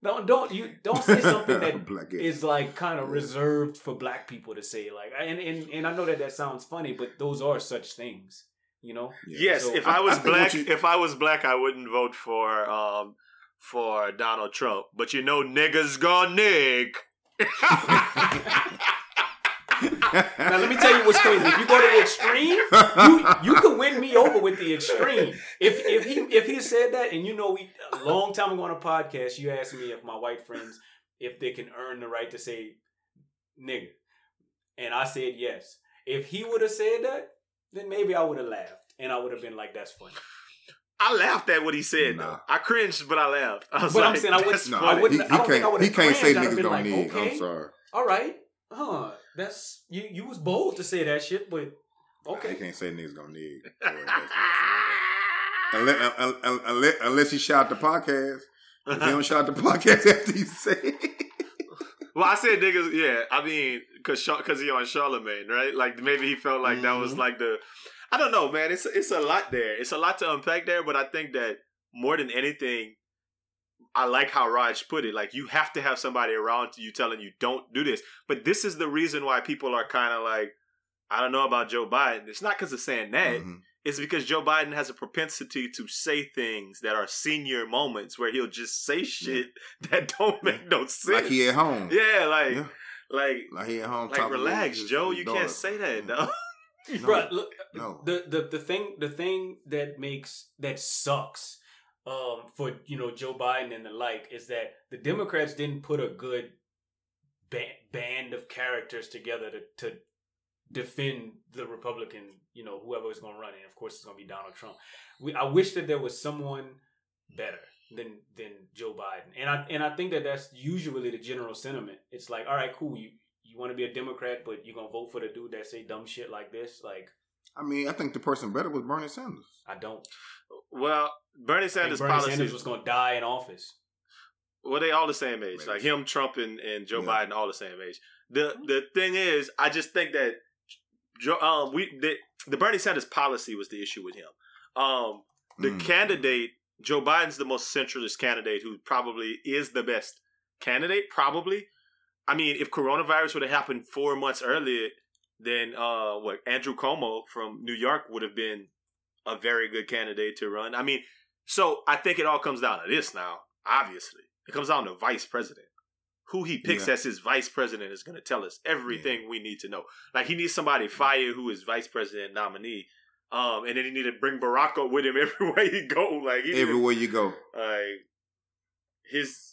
Don't don't you don't say something (laughs) that Black is like kind of reserved for black people to say. Like and and and I know that that sounds funny, but those are such things. You know. Yes, So, if I- I, I was think what black, you- if I was black, I wouldn't vote for um for Donald Trump. But you know, niggas gonna nig. Now let me tell you what's crazy. If you go to the extreme, you you can win me over with the extreme. If if he if he said that, and you know, we a long time ago on a podcast, you asked me if my white friends if they can earn the right to say nigga, and I said yes. If he would have said that, then maybe I would have laughed, and I would have been like, "That's funny." I laughed at what he said Nah. though. I cringed, but I laughed. I was But I'm saying I wouldn't- No, I funny. wouldn't- he, I don't think I can't. would've He can't say cringed. I'd niggas been don't like, need. okay. I'm sorry. All right, huh? That's you. You was bold to say that shit, but okay. He can't say niggas gonna need. unless, un- un- unless, unless he shot the podcast. If he don't shout the (laughs) podcast after he say it. Well, I said niggas. Yeah, I mean, cause cause he on Charlemagne, right? Like maybe he felt like that was Mhm. like the. I don't know, man. It's it's a lot there. It's a lot to unpack there, but I think that more than anything, I like how Raj put it. Like you have to have somebody around you telling you don't do this. But this is the reason why people are kind of like, I don't know about Joe Biden. It's not because of saying that. Mhm. It's because Joe Biden has a propensity to say things that are senior moments where he'll just say shit (laughs) that don't make no sense. Like he at home. Yeah, like Yeah. like Like he at home. like relax, Joe. You daughter. can't say that, Mm. though. No. Bruh, look, No. the, the the thing the thing that makes that sucks um for you know Joe Biden and the like is that the Democrats didn't put a good ba- band of characters together to to defend the Republican, you know, whoever is going to run it. Of course, it's going to be Donald Trump. We I wish that there was someone better than than Joe Biden, and I and I think that that's usually the general sentiment. It's like, all right, cool, you you want to be a Democrat, but you're gonna vote for the dude that say dumb shit like this, like. I mean, I think the person better was Bernie Sanders. I don't. Well, Bernie I think Sanders' Bernie policies. Sanders was going to die in office. well, they all the same age. Maybe Like him, Trump, and, and Joe Yeah. Biden, all the same age. The the thing is, I just think that Joe, um, we the, the Bernie Sanders policy was the issue with him. Um, the Mm. candidate Joe Biden's the most centralist candidate who probably is the best candidate. Probably, I mean, if coronavirus would have happened four months earlier, then uh, what Andrew Cuomo from New York would have been a very good candidate to run. I mean, so I think it all comes down to this now. Obviously, it comes down to vice president. Who he picks Yeah. as his vice president is going to tell us everything we need to know. Like he needs somebody fire who is vice president nominee. Um, and then he need to bring Barack up with him (laughs) everywhere he go. Like he need to- Everywhere you go. like his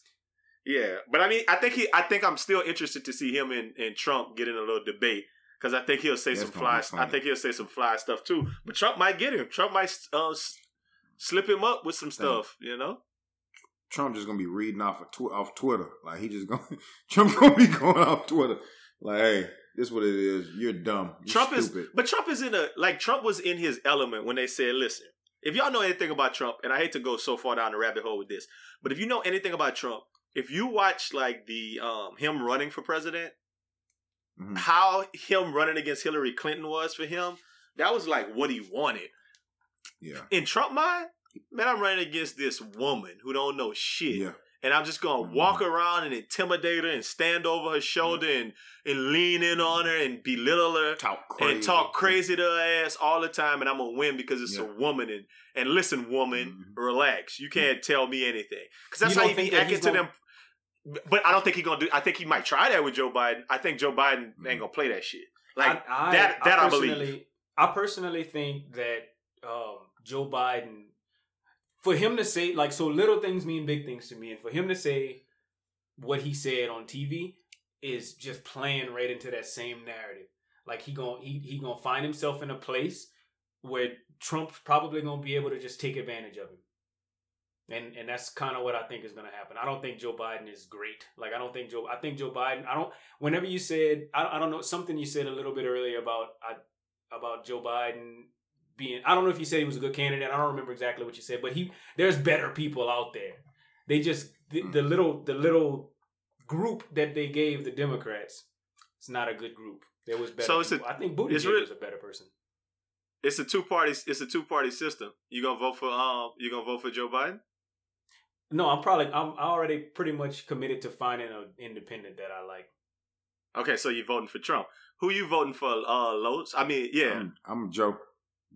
yeah but i mean i think he i think i'm still interested to see him and, and trump get in a little debate because i think he'll say That's some fly i think he'll say some fly stuff too but trump might get him trump might uh, slip him up with some stuff you know Trump just gonna be reading off of tw- off Twitter. Like he just gonna (laughs) Trump gonna be going off Twitter. Like, hey, this what it is. You're dumb. You're trump stupid. is but trump is in a like trump was in his element when they said listen if y'all know anything about trump and i hate to go so far down the rabbit hole with this but if you know anything about trump if you watch like the um him running for president Mhm. how him running against Hillary Clinton was for him, that was like what he wanted. Yeah. In Trump mind, man, I'm running against this woman who don't know shit. Yeah. And I'm just gonna walk around and intimidate her and stand over her shoulder and, and lean in on her and belittle her Talk crazy. and talk crazy to her ass all the time and I'm gonna win because it's Yeah. a woman and and listen, woman, Mhm. relax. You can't tell me anything. Because that's You how don't he be that acting he's to gonna- them. But I don't think he gonna do I think he might try that with Joe Biden. I think Joe Biden Mm-hmm. ain't gonna play that shit. Like I, I, that that I, personally, believe. I personally think that um, Joe Biden, for him to say like so, little things mean big things to me, and for him to say what he said on TV is just playing right into that same narrative. Like he gonna he he gonna find himself in a place where Trump's probably gonna be able to just take advantage of him. And and that's kind of what I think is gonna happen. I don't think Joe Biden is great. Like I don't think Joe. I think Joe Biden. I don't. Whenever you said, I, I don't know something you said a little bit earlier about I, about Joe Biden being. I don't know if you said he was a good candidate. I don't remember exactly what you said, but he there's better people out there. They just the, the little the little group that they gave the Democrats. It's not a good group. There was better. So it's people. I think it's Buttigieg re- was a better person. It's a two party it's a two party system. You gonna vote for um you gonna vote for Joe Biden? No, I'm probably I'm already pretty much committed to finding an independent that I like. Okay, so you're voting for Trump. Who you voting for, uh Lowe's? I mean, yeah. I'm, I'm Joe.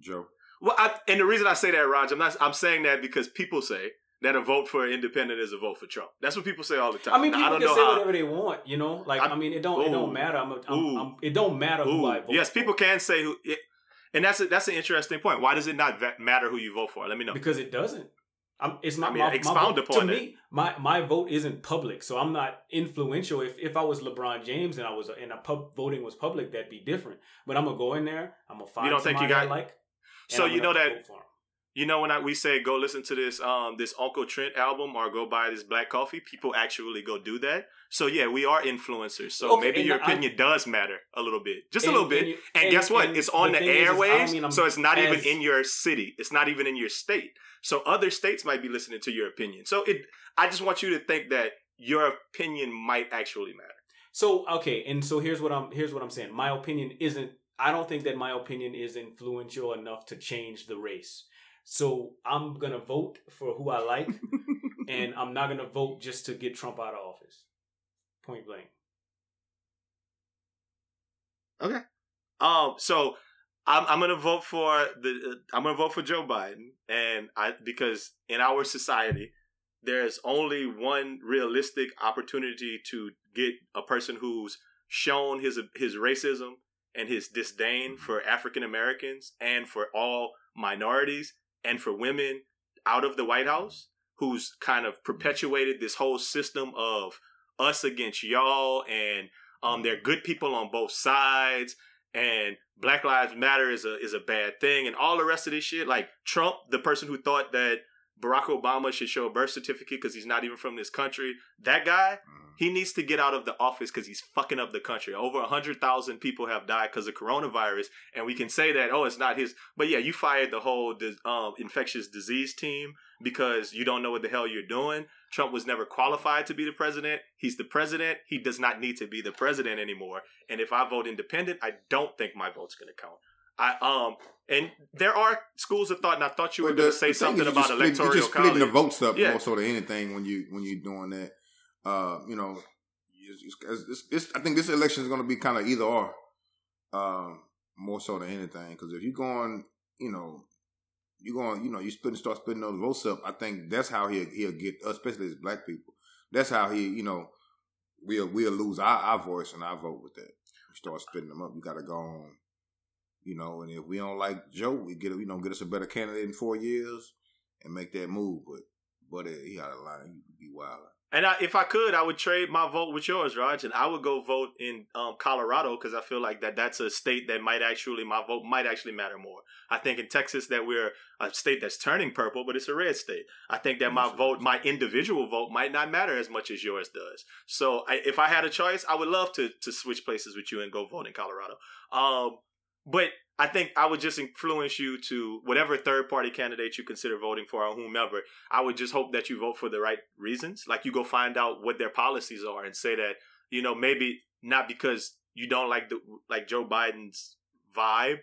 Joe. Well, I, and the reason I say that, Raj, I'm not. I'm saying that because people say that a vote for an independent is a vote for Trump. That's what people say all the time. I mean, Now, people I don't can know say how. whatever they want, you know. Like, I'm- i mean, it don't it don't matter. I'm, a, I'm, Ooh. I'm it don't matter who Ooh, I vote. yes, people can say who, it, and that's a, that's an interesting point. Why does it not matter who you vote for? Let me know. because it doesn't. I'm, it's not I mean, my, my expound vote. upon to it. me. My my vote isn't public, so I'm not influential. If if I was LeBron James and I was and a pub voting was public, that'd be different. But I'm gonna go in there. I'm gonna find. You don't think you got- like? And So you know that vote for 'em. You know when I, we say go listen to this um this Uncle Trent album or go buy this black coffee, people actually go do that. So yeah, we are influencers. So Okay, maybe and your I- opinion does matter a little bit, just a little bit. and you- And, and- guess what? and it's on the the, thing is, I airwaves, mean, so it's not even in your city. It's not even in your state. So other states might be listening to your opinion. So it, I just want you to think that your opinion might actually matter. So okay, and so here's what I'm here's what I'm saying. My opinion isn't. I don't think that my opinion is influential enough to change the race. So I'm gonna vote for who I like, (laughs) and I'm not gonna vote just to get Trump out of office. Point blank. Okay. Um, so I'm I'm gonna vote for the uh, I'm gonna vote for Joe Biden, and I because in our society there's only one realistic opportunity to get a person who's shown his his racism and his disdain for African Americans and for all minorities and for women out of the White House, who's kind of perpetuated this whole system of us against y'all, and um, they're good people on both sides and Black Lives Matter is a is a bad thing, and all the rest of this shit. Like Trump, the person who thought that Barack Obama should show a birth certificate because he's not even from this country, that guy, he needs to get out of the office because he's fucking up the country. Over a hundred thousand people have died because of coronavirus, and we can say that oh, it's not his. But yeah, you fired the whole um, infectious disease team because you don't know what the hell you're doing. Trump was never qualified to be the president. He's the president. He does not need to be the president anymore. And if I vote independent, I don't think my vote's going to count. I um and there are schools of thought, and I thought you were going to say something about you're electoral Split, you're college. the votes up Yeah. more so than anything when you when you're doing that. Uh, you know, it's, it's, it's, I think this election is going to be kind of either or, um, more so than anything. Because if you're going, you know, you're going, you know, you splitting, start splitting those votes up. I think that's how he'll he'll get, especially as black people. That's how he, you know, we'll we'll lose our, our voice and our vote with that. You start splitting them up. You got to go on. You know, and if we don't like Joe, we get you know get us a better candidate in four years and make that move. But but uh, he got a line. He be wild. And I, if I could, I would trade my vote with yours, Raj, and I would go vote in um, Colorado because I feel like that that's a state that might actually my vote might actually matter more. I think in Texas that we're a state that's turning purple, but it's a red state. I think that my vote, my individual vote, might not matter as much as yours does. So I, if I had a choice, I would love to to switch places with you and go vote in Colorado. Um, but I think I would just influence you to whatever third party candidate you consider voting for or whomever. I would just hope that you vote for the right reasons. Like you go find out what their policies are and say that, you know, maybe not because you don't like the like Joe Biden's vibe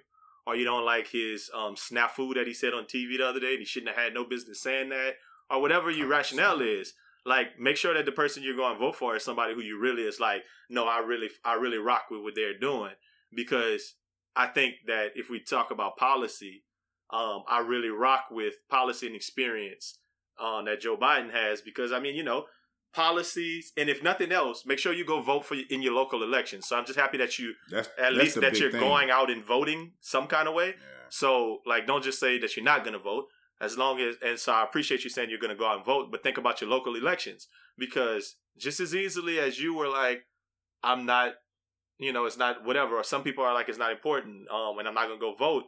or you don't like his um snafu that he said on TV the other day and he shouldn't have had no business saying that or whatever your rationale is like make sure that the person you're going to vote for is somebody who you really is like no i really i really rock with what they're doing because I think that if we talk about policy, um, I really rock with policy and experience um, that Joe Biden has because I mean, you know, policies, and if nothing else, make sure you go vote for in your local elections. So I'm just happy that you That's at that's least that you're thing. going out and voting some kind of way. Yeah. So like, don't just say that you're not going to vote. As long as, and so I appreciate you saying you're going to go out and vote, but think about your local elections because just as easily as you were like, I'm not, you know, it's not whatever, or some people are like, it's not important, um, and I'm not going to go vote.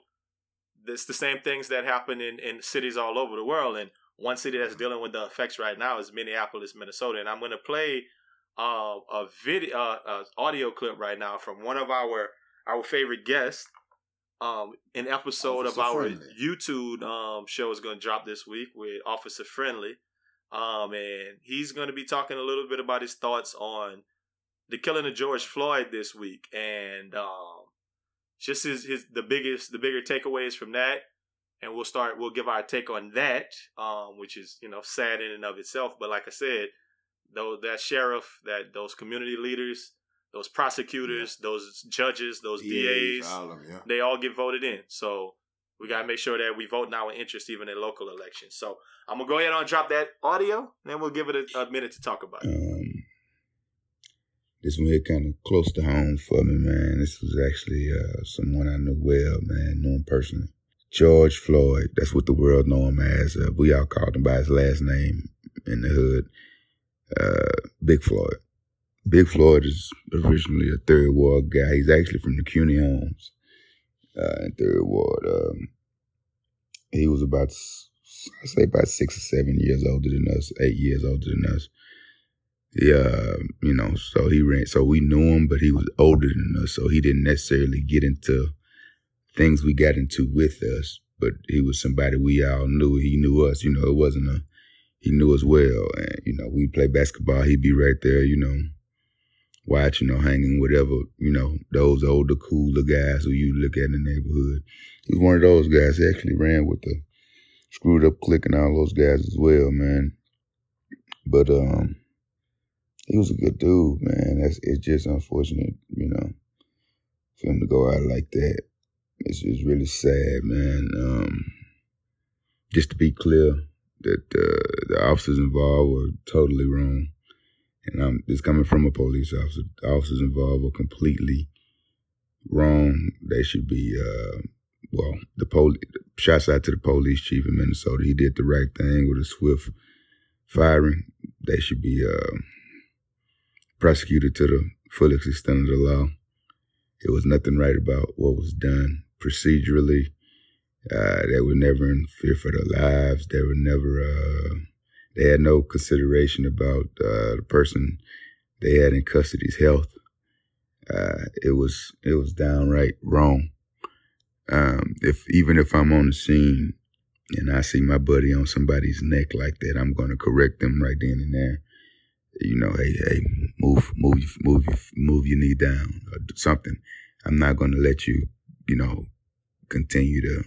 It's the same things that happen in, in cities all over the world. And one city that's dealing with the effects right now is Minneapolis, Minnesota. And I'm going to play uh, a video, uh, uh, audio clip right now from one of our our favorite guests. Um, an episode of our Friendly. YouTube um, show is going to drop this week with Officer Friendly, um, and he's going to be talking a little bit about his thoughts on the killing of George Floyd this week, and um, just his his the biggest the bigger takeaways from that. And we'll start. We'll give our take on that, um, which is you know sad in and of itself. But like I said, though that sheriff, that those community leaders, those prosecutors, those judges, those DAs, all them, yeah. they all get voted in. So we gotta make sure that we vote in our interest even in local elections. So I'm gonna go ahead and drop that audio, and then we'll give it a, a minute to talk about it. This one here kind of close to home for me, man. This was actually uh, someone I knew well, man, knew him personally. George Floyd, that's what the world know him as. Uh, we all called him by his last name in the hood, uh, Big Floyd. Big Floyd is originally a Third Ward guy. He's actually from the Cuney Homes uh, in Third Ward. Um, he was about, I say, about six or seven years older than us, eight years older than us. Yeah, you know, so he ran, so we knew him, but he was older than us, so he didn't necessarily get into things we got into with us. But he was somebody we all knew. He knew us, you know. It wasn't a, he knew us well, and you know, we play basketball. He'd be right there, you know, watching or hanging, whatever, you know, those older, cooler guys who you look at in the neighborhood. He was one of those guys. He actually ran with the screwed up click and all those guys as well, man. But um, he was a good dude, man. That's it's just unfortunate, you know, for him to go out like that. It's just really sad, man. Um, just to be clear, that uh, the officers involved were totally wrong, and I'm this coming from a police officer. The officers involved were completely wrong. They should be, uh, well, the police. Shouts out to the police chief in Minnesota. He did the right thing with a swift firing. They should be. Uh, prosecuted to the fullest extent of the law. It was nothing right about what was done procedurally. Uh, they were never in fear for their lives. They were never. Uh, they had no consideration about uh, the person they had in custody's health. Uh, it was it was downright wrong. Um, if even if I'm on the scene and I see my buddy on somebody's neck like that, I'm going to correct them right then and there you know, hey, hey, move, move, move, move your knee down or do something. I'm not going to let you, you know, continue to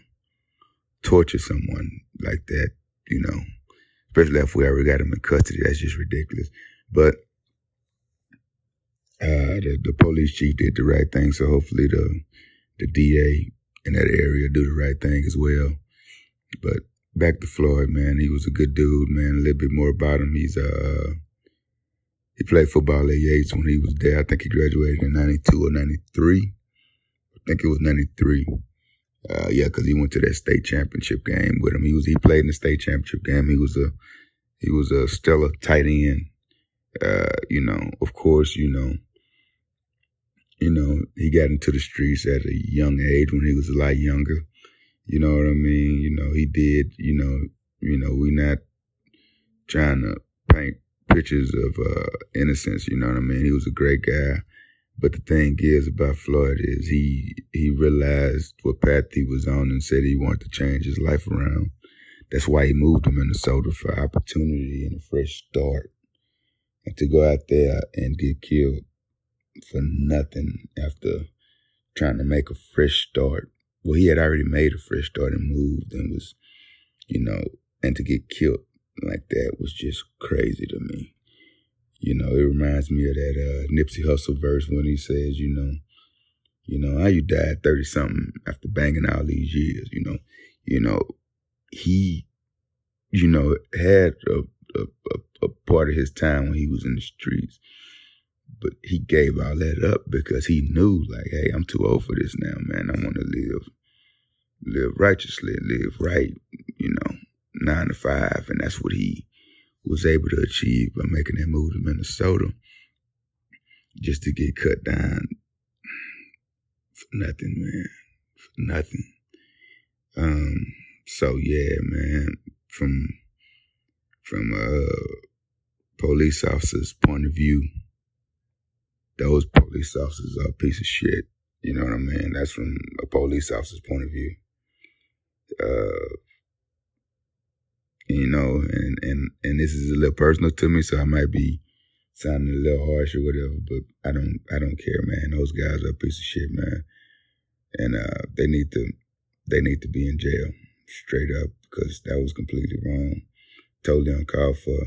torture someone like that. You know, especially if we already got him in custody. That's just ridiculous. But uh, the the police chief did the right thing, so hopefully the the DA in that area do the right thing as well. But back to Floyd, man, he was a good dude, man. A little bit more about him. He's uh he played football at Yates when he was there. I think he graduated in 92 or 93. I think it was 93. Uh, yeah, because he went to that state championship game with him. He was he played in the state championship game. He was a he was a stellar tight end. Uh, you know, of course, you know, you know, he got into the streets at a young age when he was a lot younger. You know what I mean? You know, he did, you know, you know, we're not trying to paint pictures of uh, innocence, you know what I mean? He was a great guy. But the thing is about Floyd is he he realized what path he was on and said he wanted to change his life around. That's why he moved to Minnesota for opportunity and a fresh start. And to go out there and get killed for nothing after trying to make a fresh start. Well, he had already made a fresh start and moved and was, you know, and to get killed like that was just crazy to me. You know, it reminds me of that uh, Nipsey Hussle verse when he says, you know, you know, how you died 30 something after banging all these years, you know, you know, he, you know, had a, a, a, a part of his time when he was in the streets but he gave all that up because he knew, like, hey, I'm too old for this now, man. I want to live, live righteously, live right, you know, nine to five, and that's what he was able to achieve by making that move to Minnesota, just to get cut down for nothing, man, for nothing. Um, so yeah, man, from from a police officer's point of view those police officers are a piece of shit. You know what I mean? That's from a police officer's point of view. Uh, you know, and, and, and this is a little personal to me, so I might be sounding a little harsh or whatever, but I don't, I don't care, man. Those guys are a piece of shit, man. And, uh, they need to, they need to be in jail straight up because that was completely wrong. Totally uncalled for.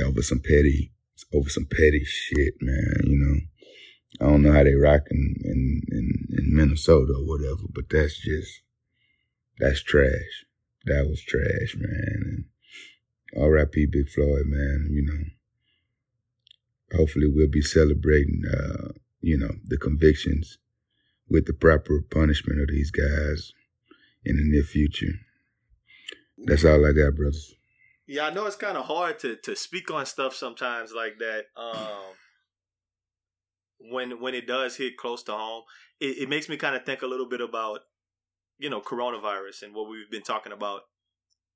Over some petty over some petty shit, man. You know, I don't know how they rock in, in, in, in Minnesota or whatever, but that's just, that's trash. That was trash, man. And R.I.P. Big Floyd, man. You know, hopefully we'll be celebrating, uh, you know, the convictions with the proper punishment of these guys in the near future. That's all I got, brothers. Yeah, I know it's kind of hard to to speak on stuff sometimes like that. Um, when when it does hit close to home, it, it makes me kind of think a little bit about you know coronavirus and what we've been talking about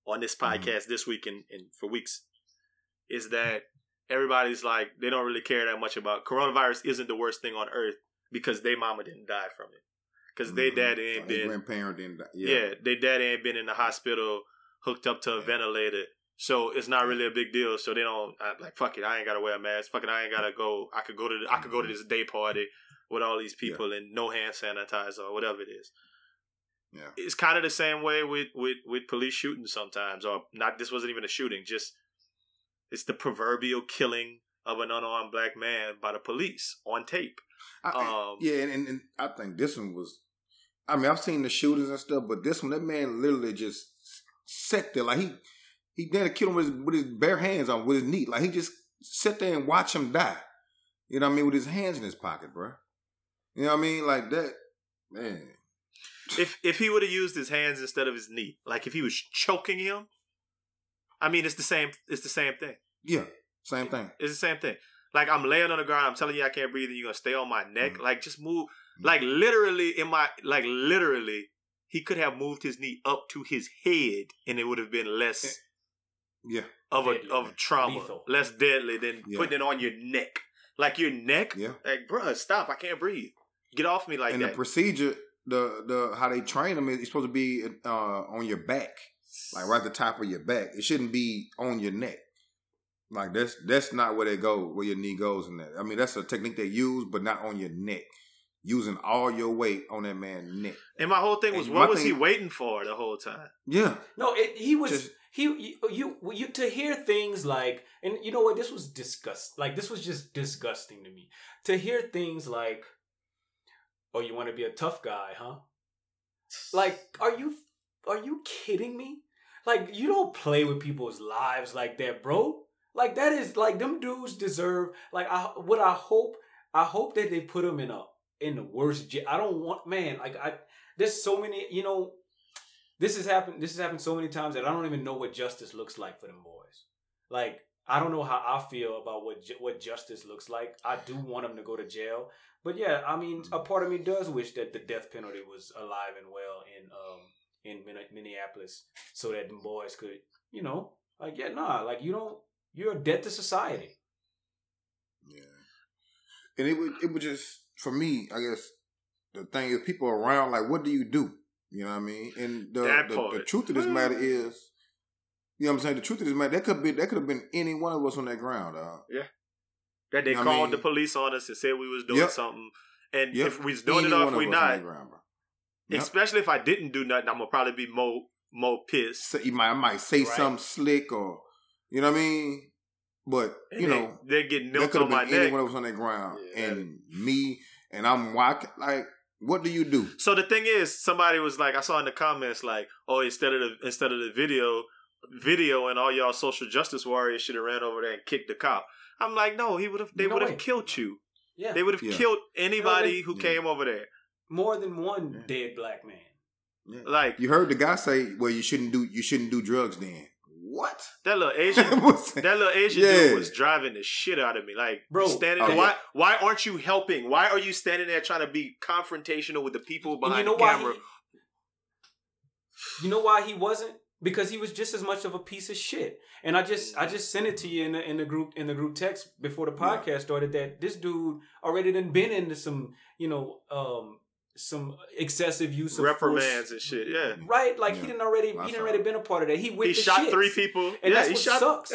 on this mm-hmm. podcast mm-hmm. this week and, and for weeks. Is that everybody's like they don't really care that much about coronavirus? Isn't the worst thing on earth because they mama didn't die from it because mm-hmm. their dad ain't been grandparent didn't die. Yeah. yeah, their dad ain't been in the hospital hooked up to a yeah. ventilator so it's not really a big deal. So they don't I, like fuck it. I ain't gotta wear a mask. Fuck it. I ain't gotta go. I could go to the, I could go to this day party with all these people yeah. and no hand sanitizer or whatever it is. Yeah, it's kind of the same way with with with police shootings sometimes, or not. This wasn't even a shooting. Just it's the proverbial killing of an unarmed black man by the police on tape. I, um, yeah, and, and I think this one was. I mean, I've seen the shootings and stuff, but this one, that man literally just sat there like he he did kill him with his, with his bare hands on, with his knee. Like he just sit there and watch him die. You know what I mean? With his hands in his pocket, bro. You know what I mean? Like that, man. If if he would have used his hands instead of his knee, like if he was choking him, I mean, it's the same. It's the same thing. Yeah, same thing. It's the same thing. Like I'm laying on the ground, I'm telling you I can't breathe, and you're gonna stay on my neck. Mm-hmm. Like just move. Mm-hmm. Like literally in my like literally, he could have moved his knee up to his head, and it would have been less yeah. Of a of trauma. Lethal. Less deadly than yeah. putting it on your neck. Like your neck. Yeah. Like, bro, stop. I can't breathe. Get off me like and that. And the procedure, the the how they train them is supposed to be uh, on your back. Like right at the top of your back. It shouldn't be on your neck. Like that's that's not where they go, where your knee goes in that. I mean, that's a technique they use, but not on your neck. Using all your weight on that man's neck. And my whole thing was, and what was thing, he waiting for the whole time? Yeah. No, it, he was. Just, he you, you you to hear things like and you know what this was disgust like this was just disgusting to me to hear things like oh you want to be a tough guy huh like are you are you kidding me like you don't play with people's lives like that bro like that is like them dudes deserve like I what I hope I hope that they put them in a in the worst I don't want man like I there's so many, you know, this has happened. This has happened so many times that I don't even know what justice looks like for them boys. Like I don't know how I feel about what ju- what justice looks like. I do want them to go to jail, but yeah, I mean, a part of me does wish that the death penalty was alive and well in um in Min- Minneapolis, so that them boys could, you know, like yeah, nah, like you don't, you're a debt to society. Yeah. And it would it would just for me, I guess the thing is people around like what do you do? You know what I mean? And the the, the truth of this matter is you know what I'm saying? The truth of this matter, that could be that could have been any one of us on that ground, dog. That they called mean- the police on us and said we was doing Yep. something. And Yep. if we was doing Any it or if we not, ground. Yep. especially if I didn't do nothing, I'm gonna probably be more more pissed. Say- you might I might say Right. something slick or you know what I mean? But And you they, know, they're getting that milk could on my neck. one of us on that ground. Yeah. And me and I'm why like what do you do? So the thing is, somebody was like, I saw in the comments like, oh, instead of the instead of the video, video and all y'all social justice warriors should have ran over there and kicked the cop. I'm like, no, he would have. They No would have killed you. Yeah, They would have Yeah. killed anybody who Yeah. came over there. more than one Yeah. dead black man. Like You heard the guy say, "Well, you shouldn't do you shouldn't do drugs." Then what? that little (laughs) Asian. That? That little Asian Yeah. dude was driving the shit out of me. Like, Bro, standing oh, there. yeah. Why? Why aren't you helping? Why are you standing there trying to be confrontational with the people And behind you know the why? camera? He, you know why he wasn't? Because he was just as much of a piece of shit. And I just I just sent it to you in the in the group in the group text before the podcast started that this dude already done been into some you know um some excessive use of Reprimands force. and shit. Yeah. Right, like he didn't already I he didn't already been a part of that. He with He shot shits. three people. And yeah, that's he what shot. sucks.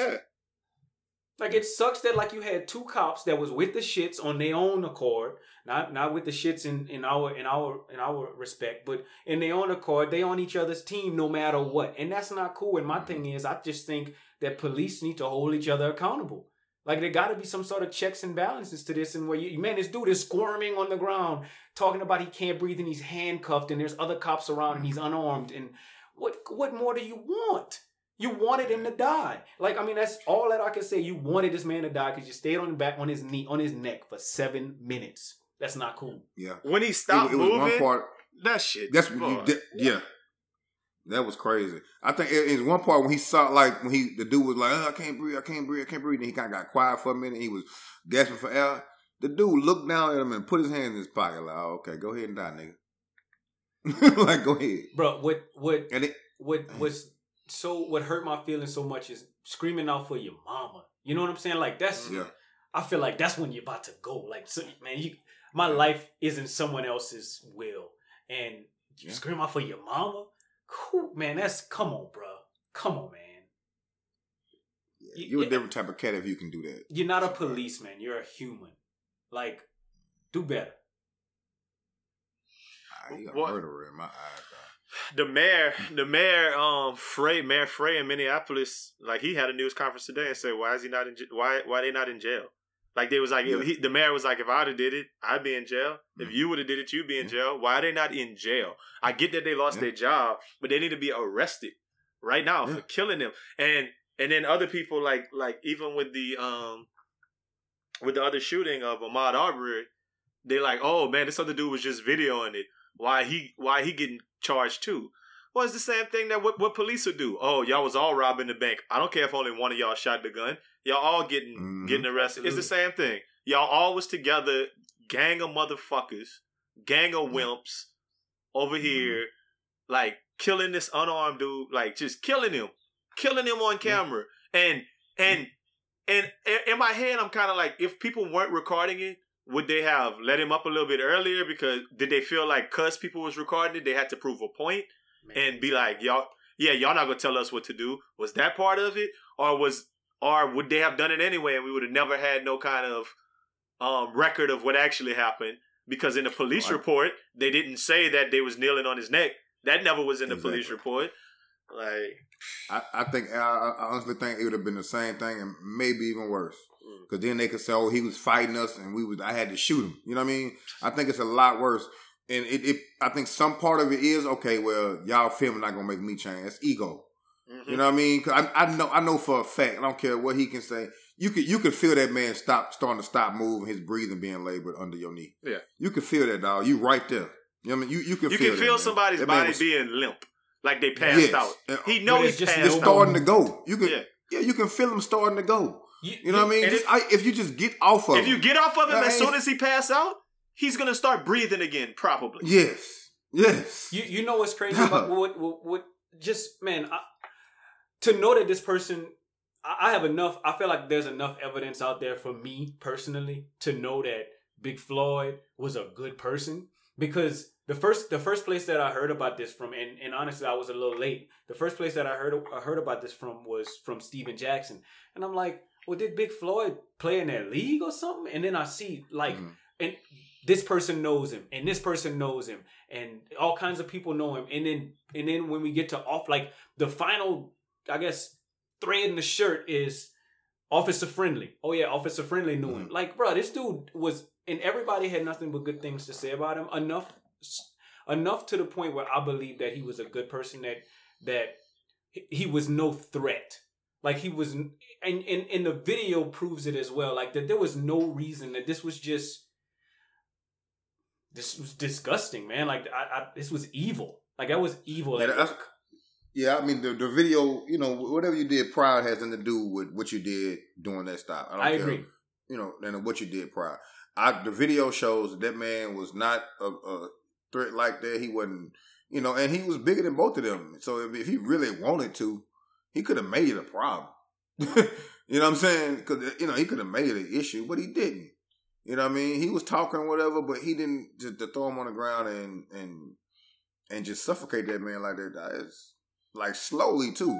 Like it sucks that like you had two cops that was with the shits on their own accord, not not with the shits in, in our in our in our respect, but in their own accord, they on each other's team no matter what, and that's not cool. And my mm-hmm. thing is, I just think that police need to hold each other accountable. Like there got to be some sort of checks and balances to this, and where you man, this dude is squirming on the ground, talking about he can't breathe and he's handcuffed, and there's other cops around and mm-hmm. he's unarmed, and what what more do you want? You wanted him to die. Like I mean, that's all that I can say. You wanted this man to die because you stayed on the back on his knee on his neck for seven minutes. That's not cool. Yeah, When he it, stopped it was one moving, part. that shit. That's what you did. Yeah. That was crazy. I think it, it's one part when he saw like when he the dude was like, oh, I can't breathe, I can't breathe, I can't breathe, and he kind of got quiet for a minute. He was gasping for air. The dude looked down at him and put his hand in his pocket, like, oh, okay, go ahead and die, nigga. (laughs) like, go ahead. Bro, what what And it, what was so what hurt my feelings so much is screaming out for your mama. You know what I'm saying? Like that's yeah, I feel like that's when you're about to go. Like so, man, you my life isn't someone else's will, and you Yeah. scream out for your mama. Cool, man. That's come on, bro. Come on, man. yeah. you're a different type of cat if you can do that. You're not a policeman. You're a human. Like, do better. Ah, he a What? murderer in my eyes. The mayor, the mayor, um, Frey, Mayor Frey in Minneapolis, like he had a news conference today and said, "Why is he not in? Why, why they not in jail?" Like they was like, Yeah. he, the mayor was like, "If I'd have did it, I'd be in jail. If Mhm. you would have did it, you'd be in Yeah. jail. Why are they not in jail? I get that they lost Yeah. their job, but they need to be arrested right now for killing them. And and then other people like like even with the um with the other shooting of Ahmaud Arbery, they like, oh man, this other dude was just videoing it. Why he why he getting charged too? Well, it's the same thing that what, what police would do. Oh, y'all was all robbing the bank. I don't care if only one of y'all shot the gun. Y'all all getting Mhm. getting arrested. It's the same thing. Y'all all was together, gang of motherfuckers, gang of wimps over here, like killing this unarmed dude, like just killing him, killing him on camera. And and and in my head, I'm kind of like, if people weren't recording it, would they have let him up a little bit earlier? Because did they feel like cuz people was recording it, they had to prove a point Man. and be like, y'all, yeah, y'all not gonna tell us what to do. Was that part of it, or was, or would they have done it anyway, and we would have never had no kind of um record of what actually happened? Because in the police Right. report, they didn't say that they was kneeling on his neck. That never was in the police report. Like, I, I think I, I honestly think it would have been the same thing and maybe even worse. Mm. Because then they could say, "Oh, he was fighting us, and we was I had to shoot him." You know what I mean? I think it's a lot worse. And it, it I think some part of it is okay. Well, y'all filming not gonna make me change. It's ego. mhm. You know what I mean? 'Cause I, I know I know for a fact. I don't care what he can say. You could you could feel that man stop starting to stop moving, his breathing being labored under your knee. Yeah. you could feel that dog. You right there. You know what I mean? You you can You feel can feel man. somebody's That body was- being limp, like they passed Yes. out. He know But he just passed It's no- out. starting to go. You can Yeah. yeah. you can feel him starting to go. You, You know what I mean? Just if- I, if you just get off of him. If you get off of him as soon as he pass out, he's gonna start breathing again, probably. yes, yes, You you know what's crazy? About what, what what just man I, to know that this person I, I have enough I feel like there's enough evidence out there for me personally to know that Big Floyd was a good person. Because the first the first place that I heard about this from and, and honestly I was a little late. The first place that I heard I heard about this from was from Stephen Jackson. And I'm like well did Big Floyd play in that league or something? And then I see like Mhm. and this person knows him and this person knows him and all kinds of people know him. And then and then when we get to off like the final i guess thread in the shirt is officer friendly. Oh yeah officer friendly knew him. Like bro this dude was and everybody had nothing but good things to say about him. Enough enough to the point where i believe that he was a good person that that he was no threat like he was and and, and the video proves it as well like that there was no reason that this was just this was disgusting, man. Like I, I this was evil. Like that was evil. Yeah, Like, that's- yeah, I mean the the video, you know, whatever you did prior has nothing to do with what you did during that stop. I, don't I agree. You know, and what you did prior. I the video shows that, that man was not a, a threat like that. He wasn't, you know, and he was bigger than both of them. So if, if he really wanted to, he could have made it a problem. (laughs) you know what I'm saying? Because uh, you know he could have made it an issue, but he didn't. You know what I mean? He was talking whatever, but he didn't just to throw him on the ground and and and just suffocate that man like that. Is like slowly too.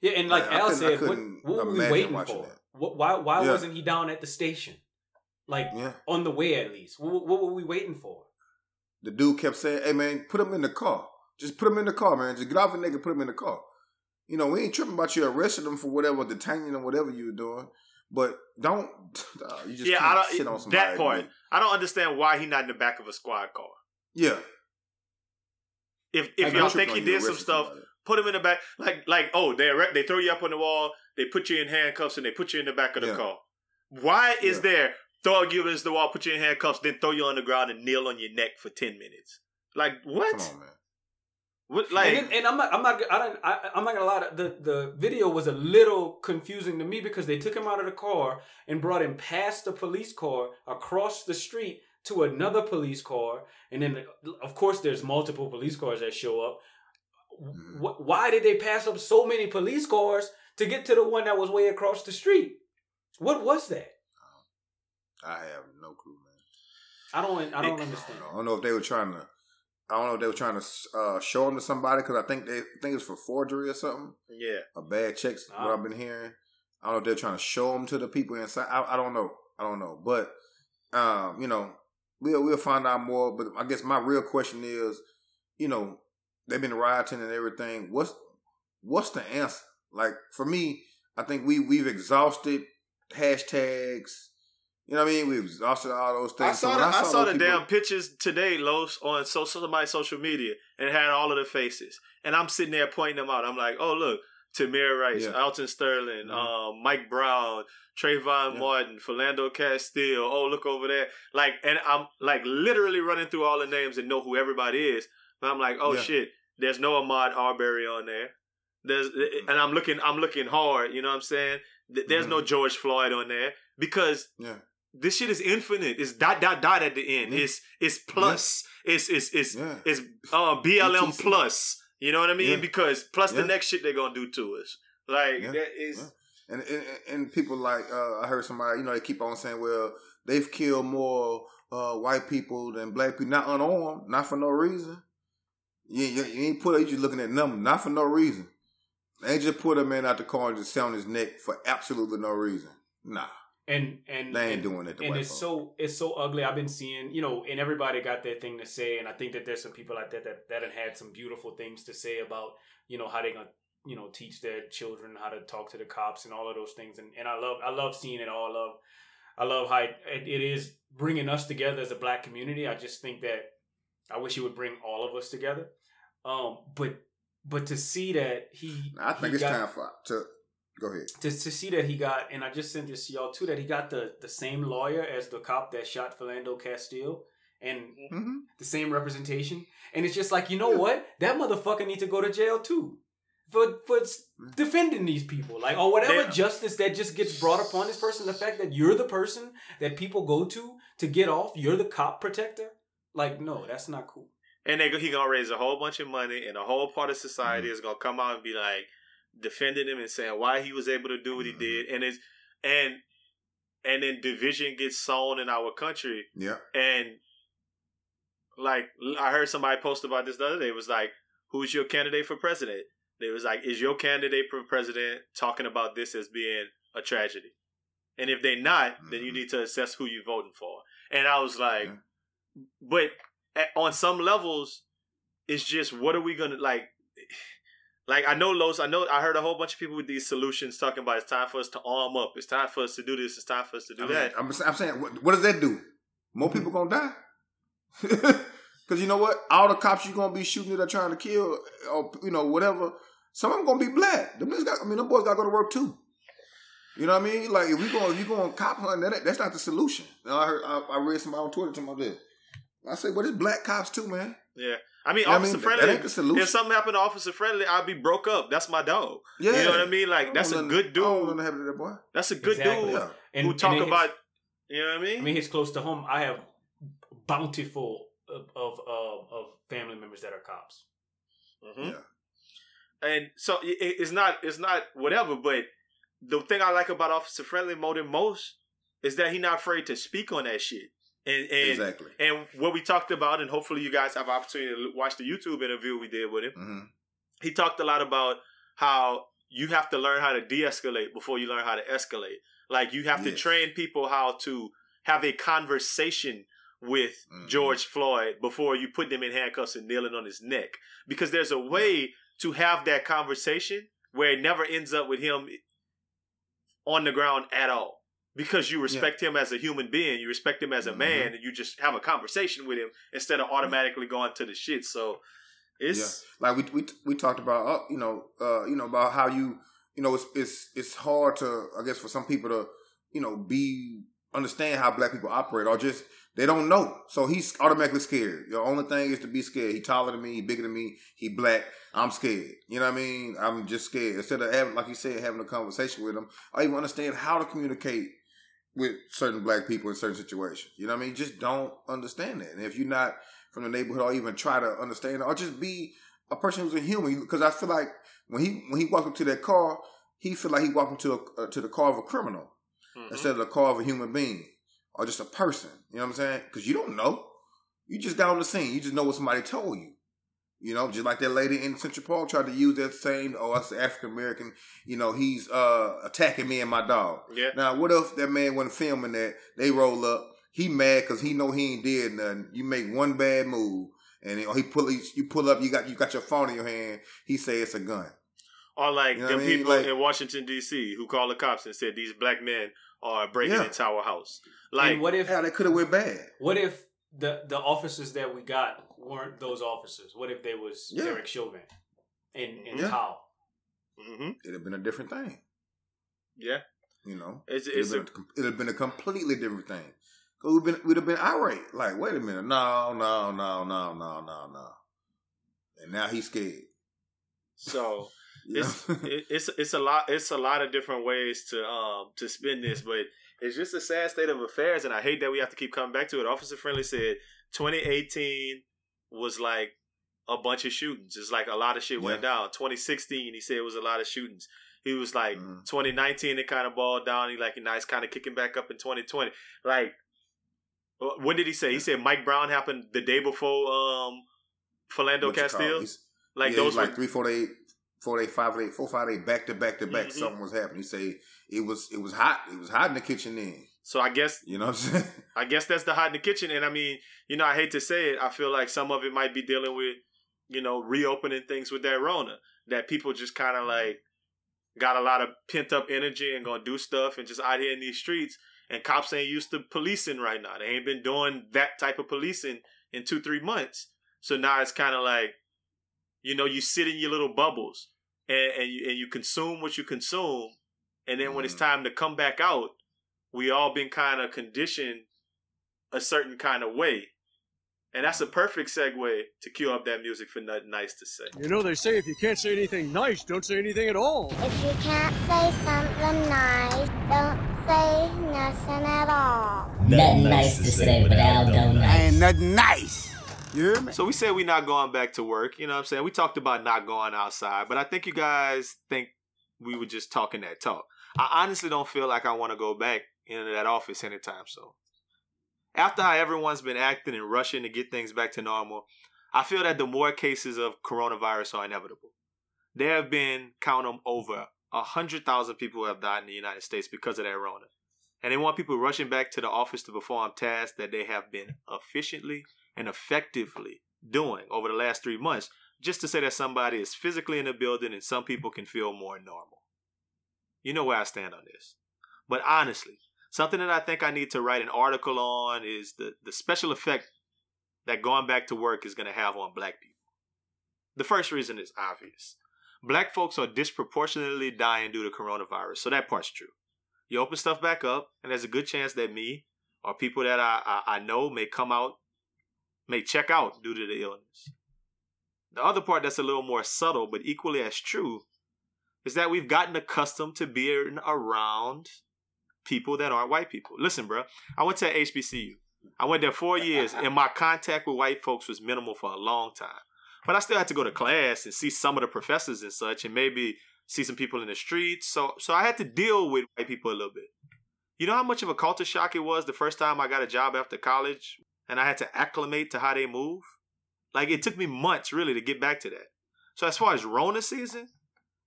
yeah, and like I Al said, what, what were we waiting for? What, why why Yeah. wasn't he down at the station? Like Yeah. on the way at least. What, what were we waiting for? The dude kept saying, "Hey man, put him in the car. Just put him in the car, man. Just get off the nigga, put him in the car." You know, we ain't tripping about you arresting them for whatever, detaining him, whatever you were doing. But don't, (laughs) uh, you just yeah, I sit on don't. somebody. That part, I don't understand why he not in the back of a squad car. Yeah. If if y'all think he did some stuff, somebody. put him in the back. Like like oh they arre- they throw you up on the wall, they put you in handcuffs, and they put you in the back of the Yeah. car. Why is Yeah. there throw you against the wall, put you in handcuffs, then throw you on the ground and kneel on your neck for ten minutes? Like what? Come on, man. What like? and, then- and I'm not, I'm not, I don't, I, I'm not gonna lie. The the video was a little confusing to me because they took him out of the car and brought him past the police car across the street to another police car, and then of course there's multiple police cars that show up. Mhm. Why did they pass up so many police cars to get to the one that was way across the street? What was that? I have no clue, man. I don't, I don't It- understand. I don't know if they were trying to. I don't know if they were trying to uh, show them to somebody because I think they I think it's for forgery or something. yeah. A bad checks. What Ah. I've been hearing. I don't know if they're trying to show them to the people inside. I, I don't know. I don't know. But um, you know, we'll we'll find out more. But I guess my real question is, you know, they've been rioting and everything. What's what's the answer? Like for me, I think we we've exhausted hashtags. You know what I mean? We've exhausted all those things. I saw when the, I saw those the people- damn pictures today, Los, on so somebody's social media, and it had all of the faces. And I'm sitting there pointing them out. I'm like, oh look, Tamir Rice, Yeah. Alton Sterling, Mhm. um, Mike Brown, Trayvon Yeah. Martin, Philando Castile. Oh look over there, like, and I'm like literally running through all the names and know who everybody is. But I'm like, oh Yeah. shit, there's no Ahmaud Arbery on there. There's Mm-hmm. and I'm looking, I'm looking hard. You know what I'm saying? Th- There's no George Floyd on there because Yeah. This shit is infinite. It's dot dot dot at the end. Yeah. It's it's plus. It's it's it's Yeah. it's uh BLM plus. You know what I mean? Yeah. Because plus the next shit they're gonna do to us. Like Yeah. that is Yeah. And, and and people like uh, I heard somebody, you know, they keep on saying, well, they've killed more uh, white people than black people, not unarmed, not for no reason. You, you, you ain't put, you just looking at numbers, not for no reason. They just put a man out the car and just on his neck for absolutely no reason. Nah, And and they ain't and, doing it. And it's folks. so it's so ugly. I've been seeing, you know, and everybody got their thing to say, and I think that there's some people out there that that have had some beautiful things to say about, you know, how they gonna, you know, teach their children how to talk to the cops and all of those things. And and I love I love seeing it all. I love I love how it, it is bringing us together as a black community. I just think that I wish it would bring all of us together. Um, but but to see that he, I think he it's got- time for to go ahead. to, to see that he got, and I just sent this to y'all too, that he got the, the same lawyer as the cop that shot Philando Castile, and hmm the same representation. And it's just like, you know what? That motherfucker need to go to jail too. For for defending these people. Like or whatever They- justice that just gets brought upon this person, the fact that you're the person that people go to to get off, you're the cop protector. Like, no, that's not cool. and they go, he gonna raise a whole bunch of money, and a whole part of society Mm-hmm. is gonna come out and be like defending him and saying why he was able to do what he Mhm. did, and it's and and then division gets sown in our country, Yeah. and like I heard somebody post about this the other day. It was like, who's your candidate for president? It was like, is your candidate for president talking about this as being a tragedy? And if they're not, then you Mhm. need to assess who you're voting for. And I was like, Yeah. but at, on some levels, it's just what are we gonna like? Like I know Los, I know I heard a whole bunch of people with these solutions talking about it's time for us to arm up, it's time for us to do this, it's time for us to do I mean, that. I'm, I'm saying, what, what does that do? More people gonna die. (laughs) Because you know what? All the cops you gonna be shooting that are trying to kill, or you know whatever. Some of them gonna be black. Them got, I mean, them boys got to go to work too. You know what I mean? Like if we going, if you going cop hunting, that, that's not the solution. You know, I heard, I, I read somebody on Twitter talking about this. I say, well, it's black cops too, man. Yeah, I mean, You know what I officer mean? friendly. That ain't the solution. If something happened to officer friendly, I'd be broke up. That's my dog. Yeah, You know what I mean? Like don't that's a want good nothing- I don't want dude. nothing to happen to that boy. That's a good Exactly. dude Yeah. And who talk and about. hits- You know what I mean? I mean, it's close to home. I have bountiful of of, of, of family members that are cops. Mhm. Yeah. And so it, it's not it's not whatever. But the thing I like about Officer Friendly more than most is that he's not afraid to speak on that shit. And and Exactly. and what we talked about, and hopefully you guys have opportunity to watch the YouTube interview we did with him. hmm He talked a lot about how you have to learn how to de-escalate before you learn how to escalate. Like you have to train people how to have a conversation with Mhm. George Floyd before you put them in handcuffs and kneeling on his neck. Because there's a way to have that conversation where it never ends up with him on the ground at all. Because you respect him as a human being, you respect him as a Mhm. man, and you just have a conversation with him instead of automatically going to the shit. So it's like we we we talked about uh, you know uh you know about how you you know it's it's it's hard to I guess for some people to you know be understand how black people operate or just they don't know. So he's automatically scared. The only thing is to be scared. He taller than me he bigger than me he black I'm scared. You know what I mean? I'm just scared. Instead of having like you said having a conversation with him I even understand how to communicate with certain black people in certain situations you know what I mean just don't understand that and if you're not from the neighborhood or even try to understand it or just be a person who's a human because I feel like when he when he walked up to that car, he feel like he walked into a, uh, to the car of a criminal Mhm. instead of the car of a human being or just a person. You know what I'm saying? Because you don't know. You just got on the scene. You just know what somebody told you. You know, just like that lady in Central Park tried to use that same, oh, that's African American. You know, he's uh attacking me and my dog. yeah. Now, what if that man wasn't filming that? They roll up. He mad because he know he ain't did nothing. You make one bad move, and or he pull he, you pull up. You got you got your phone in your hand. He say it's a gun. Or like You know the I mean? people Like- in Washington D.C. who called the cops and said these black men are breaking Yeah. into our house. Like and what if how they could have went bad. what if the the officers that we got weren't those officers? What if they was Yeah. Derek Chauvin and and Yeah. Thao? hmm It'd have been a different thing. yeah, You know, it's it'd it's have a, it'd have been a completely different thing. Cause we'd been we'd have been irate. Like, wait a minute, no, no, no, no, no, no, no. And now he's scared. so You (laughs) it's it, it's it's a lot it's a lot of different ways to um to spin this, but it's just a sad state of affairs, and I hate that we have to keep coming back to it. Officer Friendly said 2018 was like a bunch of shootings. It's like a lot of shit went down. 2016, he said it was a lot of shootings. He was like Mhm. 2019, it kind of balled down. He like now it's kind of kicking back up in 2020. Like, when did he say? He said Mike Brown happened the day before um Philando What you call it? Castile. Like yeah, those like were three, four, eight, four, eight, five, eight, four, five, eight, back to back to back. Mhm. Something was happening. He say it was it was hot. It was hot in the kitchen then. So I guess You know what I'm saying? (laughs) I guess that's the hot in the kitchen. And I mean, you know, I hate to say it, I feel like some of it might be dealing with, you know, reopening things with that Rona. That people just kind of like got a lot of pent up energy and gonna do stuff and just out here in these streets. And cops ain't used to policing right now. They ain't been doing that type of policing in two, three months. So now it's kind of like, you know, you sit in your little bubbles and, and you and you consume what you consume, and then when it's Mhm. time to come back out, we all been kind of conditioned a certain kind of way And that's a perfect segue to cue up that music for nothing nice to say. You know, they say if you can't say anything nice, don't say anything at all. If you can't say something nice, don't say nothing at all. Nothing nice to say, but Al don't nice. Ain't nothing nice. You hear me? So we said we're not going back to work. You know what I'm saying? We talked about not going outside, but I think you guys think we were just talking that talk. I honestly don't feel like I want to go back into that office anytime soon. After how everyone's been acting and rushing to get things back to normal, I feel that the more cases of coronavirus are inevitable. There have been, count them, over 100,000 people who have died in the United States because of that Rona. And they want people rushing back to the office to perform tasks that they have been efficiently and effectively doing over the last three months, just to say that somebody is physically in the building and some people can feel more normal. You know where I stand on this. But honestly, something that I think I need to write an article on is the, the special effect that going back to work is going to have on black people. The first reason is obvious. Black folks are disproportionately dying due to coronavirus, so that part's true. You open stuff back up, and there's a good chance that me or people that I, I, I know may come out, may check out due to the illness. The other part that's a little more subtle, but equally as true, is that we've gotten accustomed to being around people that aren't white people. Listen, bro, I went to HBCU. I went there four years, and my contact with white folks was minimal for a long time. But I still had to go to class and see some of the professors and such, and maybe see some people in the streets. So, so I had to deal with white people a little bit. You know how much of a culture shock it was the first time I got a job after college, and I had to acclimate to how they move. Like it took me months really to get back to that. So as far as Rona season,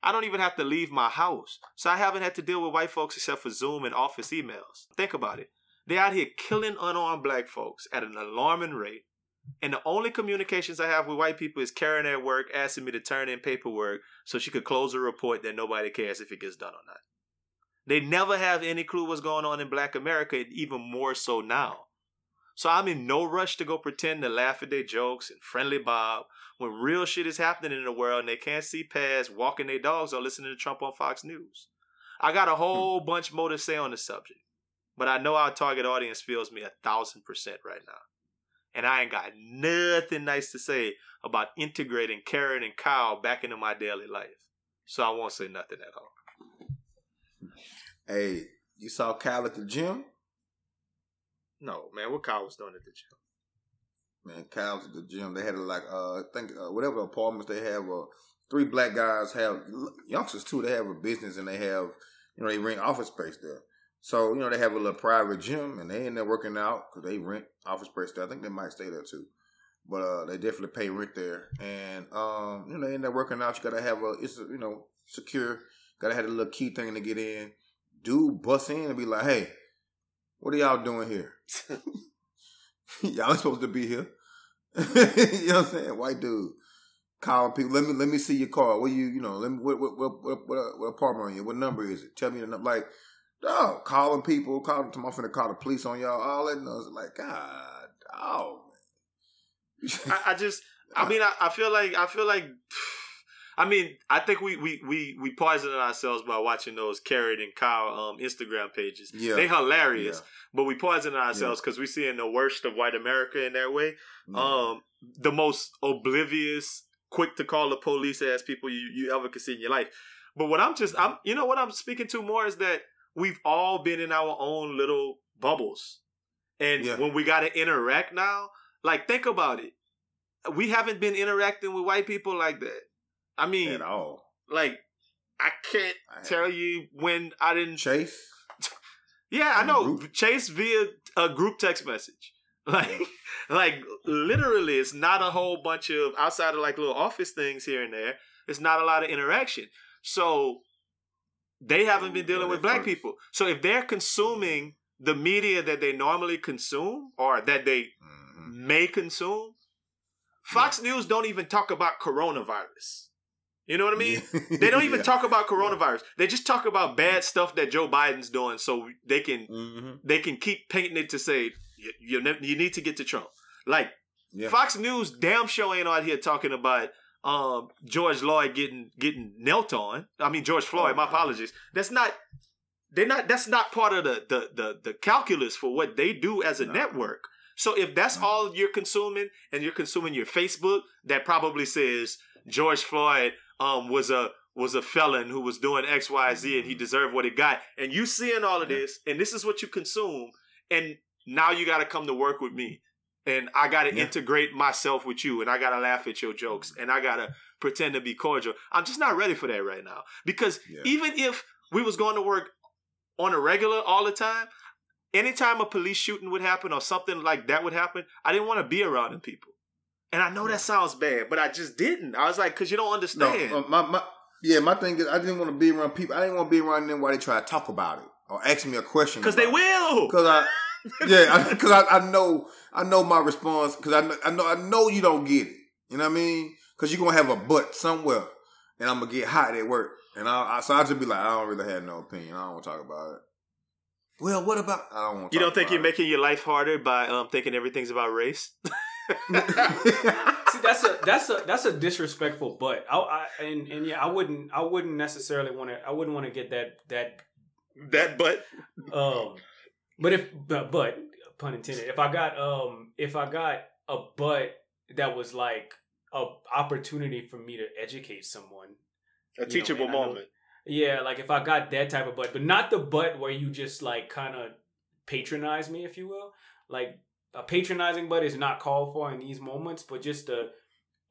I don't even have to leave my house. So I haven't had to deal with white folks except for Zoom and office emails. Think about it. They're out here killing unarmed black folks at an alarming rate. And the only communications I have with white people is Karen at work asking me to turn in paperwork so she could close a report that nobody cares if it gets done or not. They never have any clue what's going on in black America, even more so now. So I'm in no rush to go pretend to laugh at their jokes and friendly Bob when real shit is happening in the world and they can't see past walking their dogs or listening to Trump on Fox News. I got a hmm. whole bunch more to say on the subject, but I know our target audience feels me a thousand percent right now. And I ain't got nothing nice to say about integrating Karen and Kyle back into my daily life. So I won't say nothing at all. Hey, you saw Kyle at the gym? No, man, what Kyle was doing at the gym. Man, Kyle's at the gym. They had like uh, I think uh, whatever apartments they have. Uh, three black guys have youngsters too. They have a business and they have you know they rent office space there. So you know they have a little private gym and they in there working out because they rent office space there. I think they might stay there too, but uh, they definitely pay rent there. And um, you know they there working out. You gotta have a it's a, you know secure. Gotta have a little key thing to get in. Dude, bust in and be like, hey, what are y'all doing here? (laughs) y'all ain't supposed to be here. (laughs) you know what I'm saying? White dude calling people. Let me let me see your car. What you you know? Let me what what what what, what, what apartment are you? What number is it? Tell me the number. Like, oh, calling people, calling to my to call the police on y'all. All that. knows like, God, oh I, I just, I (laughs) mean, I, I feel like, I feel like. I mean, I think we we we we poisoned ourselves by watching those Karen and Kyle um, Instagram pages. Yeah. they hilarious, Yeah. but we poisoned ourselves because we seeing the worst of white America in that way. Um, the most oblivious, quick to call the police ass people you you ever could see in your life. But what I'm just, I'm you know what I'm speaking to more is that we've all been in our own little bubbles, and Yeah. when we got to interact now, like think about it, we haven't been interacting with white people like that. I mean, at all. like I can't tell you when I didn't Chase. (laughs) Yeah, I know Chase via a group text message. (laughs) Like, (laughs) like literally, it's not a whole bunch of outside of like little office things here and there. It's not a lot of interaction. So they haven't been dealing with black people. So if they're consuming the media that they normally consume or that they Mm-hmm. may consume, Fox News don't even talk about coronavirus. You know what I mean? (laughs) They don't even Yeah. talk about coronavirus. They just talk about bad stuff that Joe Biden's doing, so they can Mm-hmm. they can keep painting it to say you you, ne- you need to get to Trump. Like Yeah. Fox News, damn show ain't out here talking about um, George Floyd getting getting knelt on. I mean George Floyd. My apologies. That's not. They're not. That's not part of the the the, the calculus for what they do as a network. So if that's all you're consuming, and you're consuming your Facebook that probably says George Floyd um was a was a felon who was doing X, Y, Z, and he deserved what he got, and you seeing all of this, and this is what you consume, and now you got to come to work with me, and I got to Yeah. integrate myself with you, and I got to laugh at your jokes, and I got to pretend to be cordial. I'm just not ready for that right now because Yeah. even if we was going to work on a regular all the time, anytime a police shooting would happen or something like that would happen, I didn't want to be around them people. And I know that sounds bad, but I just didn't. I was like, because you don't No, understand. uh, my, my yeah, my thing is I didn't want to be around people. I didn't want to be around them while they try to talk about it or ask me a question. Because they will. Because I, yeah, because I, I, know I know my response. Because I, know- I know I know you don't get it. You know what I mean? Because you're gonna have a butt somewhere, and I'm gonna get hot at work. And I, I so I just be like, I don't really have no opinion. I don't want to talk about it. Well, what about? I don't want. You don't think you're making your life harder by um, thinking everything's about race? (laughs) (laughs) See, that's a that's a that's a disrespectful but. I, I and and yeah, I wouldn't I wouldn't necessarily want to I wouldn't want to get that that that but um but if but, but pun intended if I got um if I got a but that was like a opportunity for me to educate someone A know, teachable know- moment. yeah, like if I got that type of butt, but not the butt where you just like kind of patronize me, if you will. Like a patronizing but is not called for in these moments, but just a,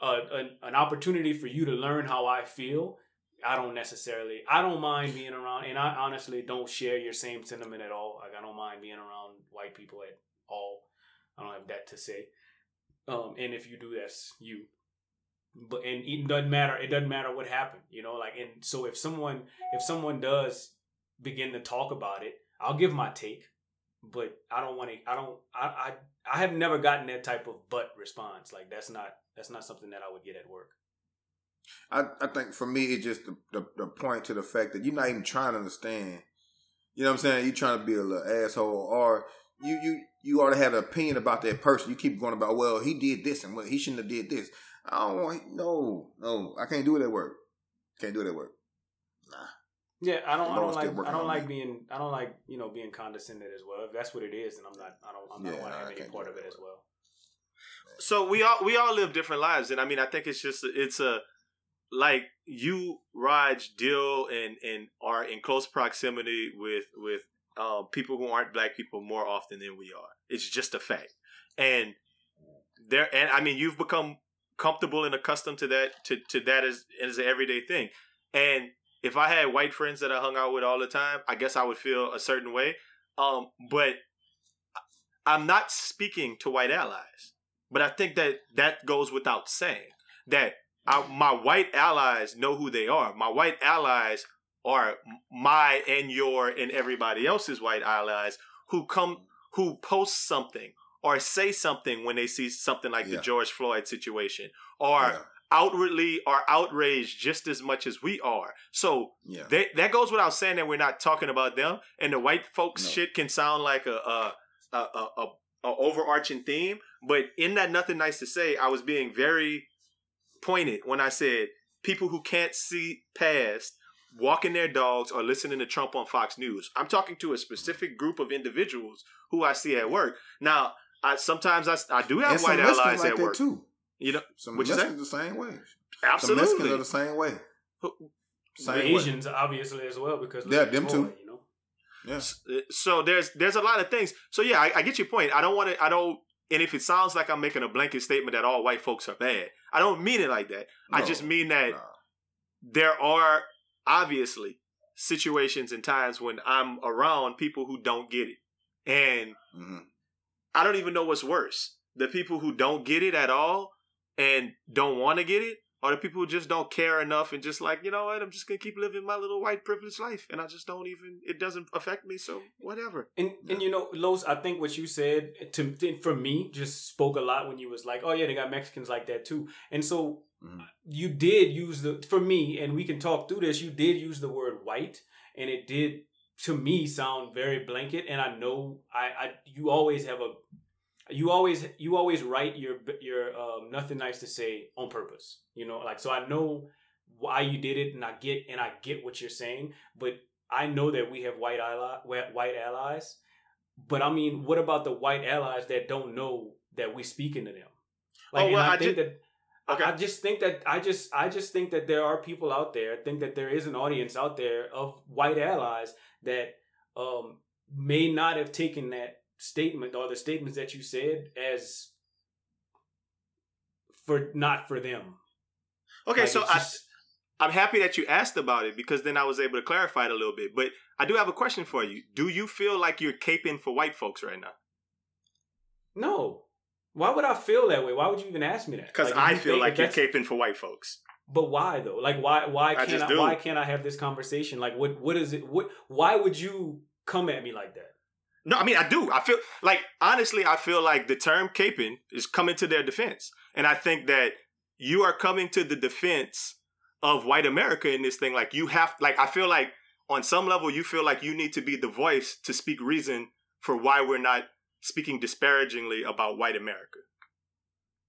a an, an opportunity for you to learn how I feel. I don't necessarily. I don't mind being around, and I honestly don't share your same sentiment at all. Like I don't mind being around white people at all. I don't have that to say. Um, and if you do, that's you but and it doesn't matter it doesn't matter what happened you know like and so if someone if someone does begin to talk about it i'll give my take but i don't want to i don't I, I i have never gotten that type of butt response like that's not that's not something that i would get at work I, I think for me, it's just the, the, the point to the fact that you're not even trying to understand. You know what I'm saying? You're trying to be a little asshole, or you you you already had an opinion about that person. You keep going about, well, he did this and well, he shouldn't have did this. I don't want no no. I can't do it at work. Can't do it at work. Yeah i don't i don't like i don't like me. being i don't like you know being condescended as well. If that's what it is then i'm not i don't i'm not Yeah, want to have any part of it as well. So we all we all live different lives, and I mean, I think it's just it's a like you, Raj, deal and and are in close proximity with with uh, people who aren't black people more often than we are. It's just a fact, and there and I mean, you've become comfortable and accustomed to that to to that as as an everyday thing, and if I had white friends that I hung out with all the time, I guess I would feel a certain way. Um, but I'm not speaking to white allies. But I think that that goes without saying that I, my white allies know who they are. My white allies are my and your and everybody else's white allies who come who post something or say something when they see something like Yeah. the George Floyd situation or Yeah. Outwardly are outraged just as much as we are. So Yeah. they, that goes without saying that we're not talking about them. And the white folks No. shit can sound like a a, a, a, a a overarching theme, but in that nothing nice to say, I was being very pointed when I said people who can't see past walking their dogs or listening to Trump on Fox News. I'm talking to a specific mm-hmm. group of individuals who I see at work. Now, I sometimes I, I do have And white allies like at work. too. You know, Some what you say? Mexicans the same way. Absolutely, Some Mexicans are the same way. the Same way. asians obviously as well because Yeah, look them Floyd, too. you know Yeah. so there's there's a lot of things. So yeah, I, I get your point. I don't want to. I don't. And if it sounds like I'm making a blanket statement that all white folks are bad, I don't mean it like that. I just mean that nah. there are obviously situations and times when I'm around people who don't get it, and Mhm. I don't even know what's worse: the people who don't get it at all and don't want to get it, or the people who just don't care enough and just like, you know what, I'm just gonna keep living my little white privileged life, and I just don't even. It doesn't affect me, so whatever. And and you know, Los, I think what you said to to- for me just spoke a lot when you was like, oh yeah, they got Mexicans like that too. And so Mhm. you did use the for me, and we can talk through this. You did use the word white, and it did to me sound very blanket. And I know I, I you always have a you always you always write your your um, nothing nice to say on purpose. You know, like so I know why you did it, and I get and I get what you're saying, but I know that we have white ally, white allies, but I mean, what about the white allies that don't know that we speaking to them? Like, Oh, well, I, I think that. I- I just think that I just I just think that there are people out there. I think that there is an audience out there of white allies that um, may not have taken that statement or the statements that you said as for not for them. Okay, Like, so it's I, I'm happy that you asked about it because then I was able to clarify it a little bit. But I do have a question for you. Do you feel like you're caping for white folks right now? No. Why would I feel that way? Why would you even ask me that? Because Like, I feel like you're caping for white folks. But why though? Like why why can't just I, why can't I have this conversation? Like what what is it what why would you come at me like that? No, I mean I do. I feel like honestly, I feel like the term caping is coming to their defense, and I think that you are coming to the defense of white America in this thing. Like you have, like I feel like on some level you feel like you need to be the voice to speak reason for why we're not speaking disparagingly about white America.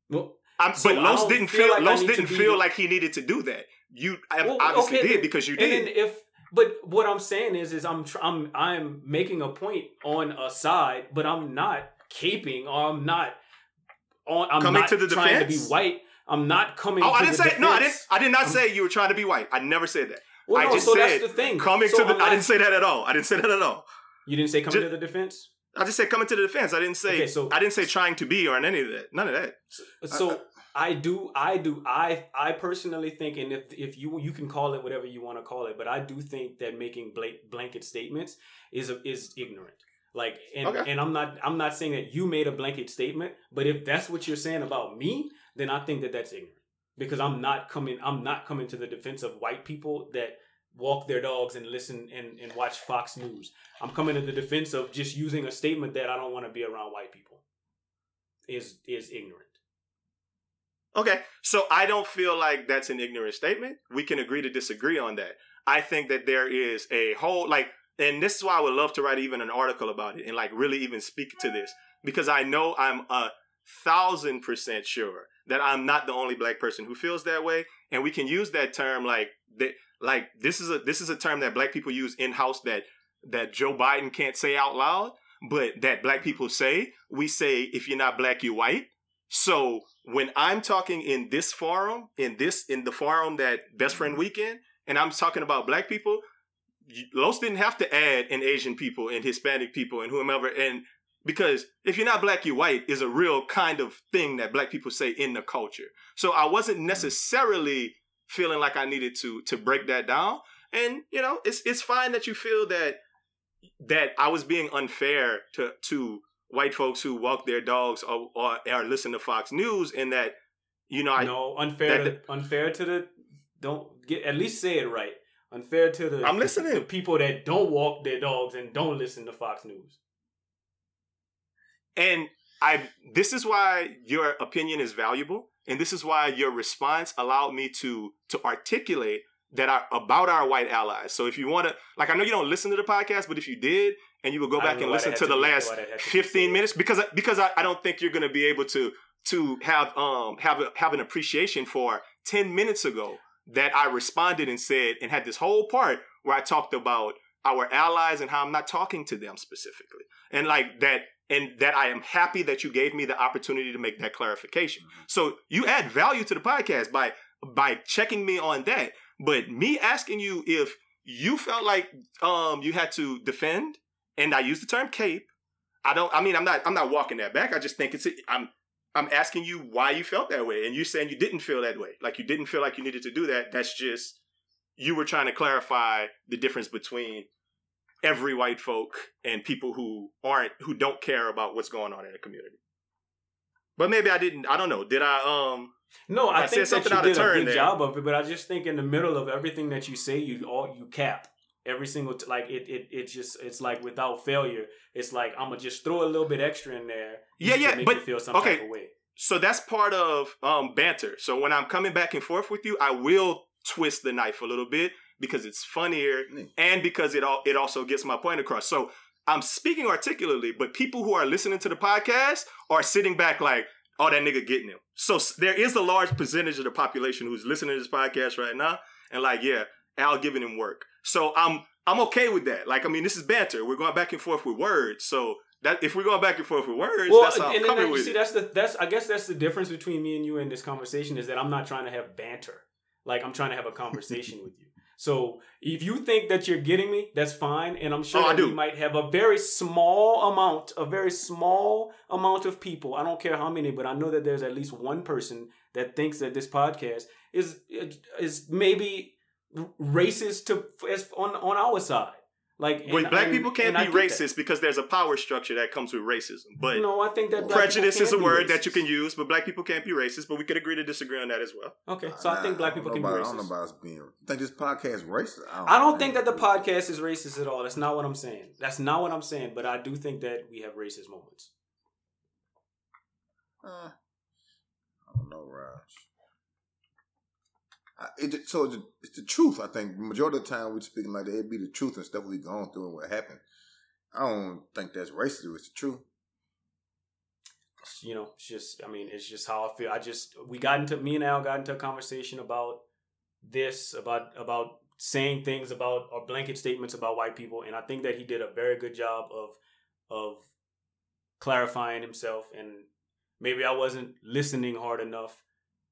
Well, I'm, So but Los didn't feel feel, like Los didn't feel the- like he needed to do that. You Well, obviously okay, did because you did. then if but what I'm saying is is I'm I'm I'm making a point on a side, but I'm not caping or I'm not on I'm Coming not to the trying to be white. I'm not coming Oh, to I didn't the say no. I didn't. I did not I'm- say you were trying to be white. I never said that. Well, I no, just so said that's the thing. coming So to the. I'm I didn't say that at all. I didn't say that at all. You didn't say coming Ju- to the defense? I just said coming to the defense. I didn't say. Okay, so- I didn't say trying to be or any of that. None of that. So I do, I do, I, I personally think, and if if you you can call it whatever you want to call it, but I do think that making blank, blanket statements is a, is ignorant. Like, and Okay. and I'm not I'm not saying that you made a blanket statement, but if that's what you're saying about me, then I think that that's ignorant because I'm not coming I'm not coming to the defense of white people that walk their dogs and listen and, and watch Fox News. I'm coming to the defense of just using a statement that I don't want to be around white people. Is is ignorant. Okay, so I don't feel like that's an ignorant statement. We can agree to disagree on that. I think that there is a whole like, and this is why I would love to write even an article about it and like really even speak to this because I know I'm a thousand percent sure that I'm not the only black person who feels that way, and we can use that term like that. Like this is a this is a term that black people use in house that that Joe Biden can't say out loud, but that black people say. We say if you're not black, you're white. So when I'm talking in this forum, in this in the forum that Best Friend mm-hmm. Weekend, and I'm talking about black people, Los didn't have to add in Asian people and Hispanic people and whomever, and because if you're not black, you're white is a real kind of thing that black people say in the culture. So I wasn't mm-hmm. necessarily feeling like I needed to to break that down. And you know, it's it's fine that you feel that that I was being unfair to to white folks who walk their dogs or, or, or listen to Fox News, and that you know, I no unfair to, unfair to the don't get at least say it right unfair to the I'm listening. the people that don't walk their dogs and don't listen to fox news And I this is why your opinion is valuable, and this is why your response allowed me to to articulate that are about our white allies. So if you want to, like, I know you don't listen to the podcast, but if you did, and you would go back and listen to the to last to be fifteen minutes, because because I, I don't think you're going to be able to to have um have a, have an appreciation for ten minutes ago that I responded and said and had this whole part where I talked about our allies and how I'm not talking to them specifically, and like that and that I am happy that you gave me the opportunity to make that clarification. So you add value to the podcast by by checking me on that. But me asking you if you felt like um you had to defend, and I use the term cape. I don't. I mean, I'm not. I'm not walking that back. I just think it's. I'm. I'm asking you why you felt that way, and you're saying you didn't feel that way. Like you didn't feel like you needed to do that. That's just you were trying to clarify the difference between every white folk and people who aren't who don't care about what's going on in the community. But maybe I didn't. I don't know. Did I? Um. no i, I think said something you out of did a turn good there. job of it but i just think in the middle of everything that you say you all you cap every single t- like it, it it's just it's like without failure it's like i'm gonna just throw a little bit extra in there Yeah, yeah, make but- feel some okay. type of way So that's part of um banter. So when I'm coming back and forth with you, I will twist the knife a little bit because it's funnier and because it all it also gets my point across. So I'm speaking articulately, but people who are listening to the podcast are sitting back like, "Oh, that nigga getting him." So there is a large percentage of the population who's listening to this podcast right now and like, "Yeah, Al giving him work." So I'm I'm okay with that. Like, I mean, this is banter. We're going back and forth with words. So That if we're going back and forth with words, Well, that's how I'm and then coming you with see, it. that's the that's I guess that's the difference between me and you in this conversation is that I'm not trying to have banter. Like I'm trying to have a conversation (laughs) with you. So if you think that you're getting me, that's fine, and I'm sure Oh, that we might have a very small amount, a very small amount of people. I don't care how many, but I know that there's at least one person that thinks that this podcast is is maybe racist to as on on our side. Like Wait, and- black and- people can't and I be get that. racist because there's a power structure that comes with racism. But no, I think that prejudice is a word racist. that you can use, but black people can't be racist. But we could agree to disagree on that as well. Okay, so I think black I don't people know can be racist. I don't know about us being. You think this podcast racist? I don't think that the podcast is racist at all. That's not what I'm saying. That's not what I'm saying. But I do think that we have racist moments. Uh, I don't know, Raj. It, so it's the, it's the truth. I think majority of the time we're speaking like that. It'd be the truth and stuff we going through and what happened. I don't think that's racist. It's the truth. You know, it's just. I mean, it's just how I feel. I just we got into me and Al got into a conversation about this about about saying things about or blanket statements about white people, and I think that he did a very good job of of clarifying himself. And maybe I wasn't listening hard enough,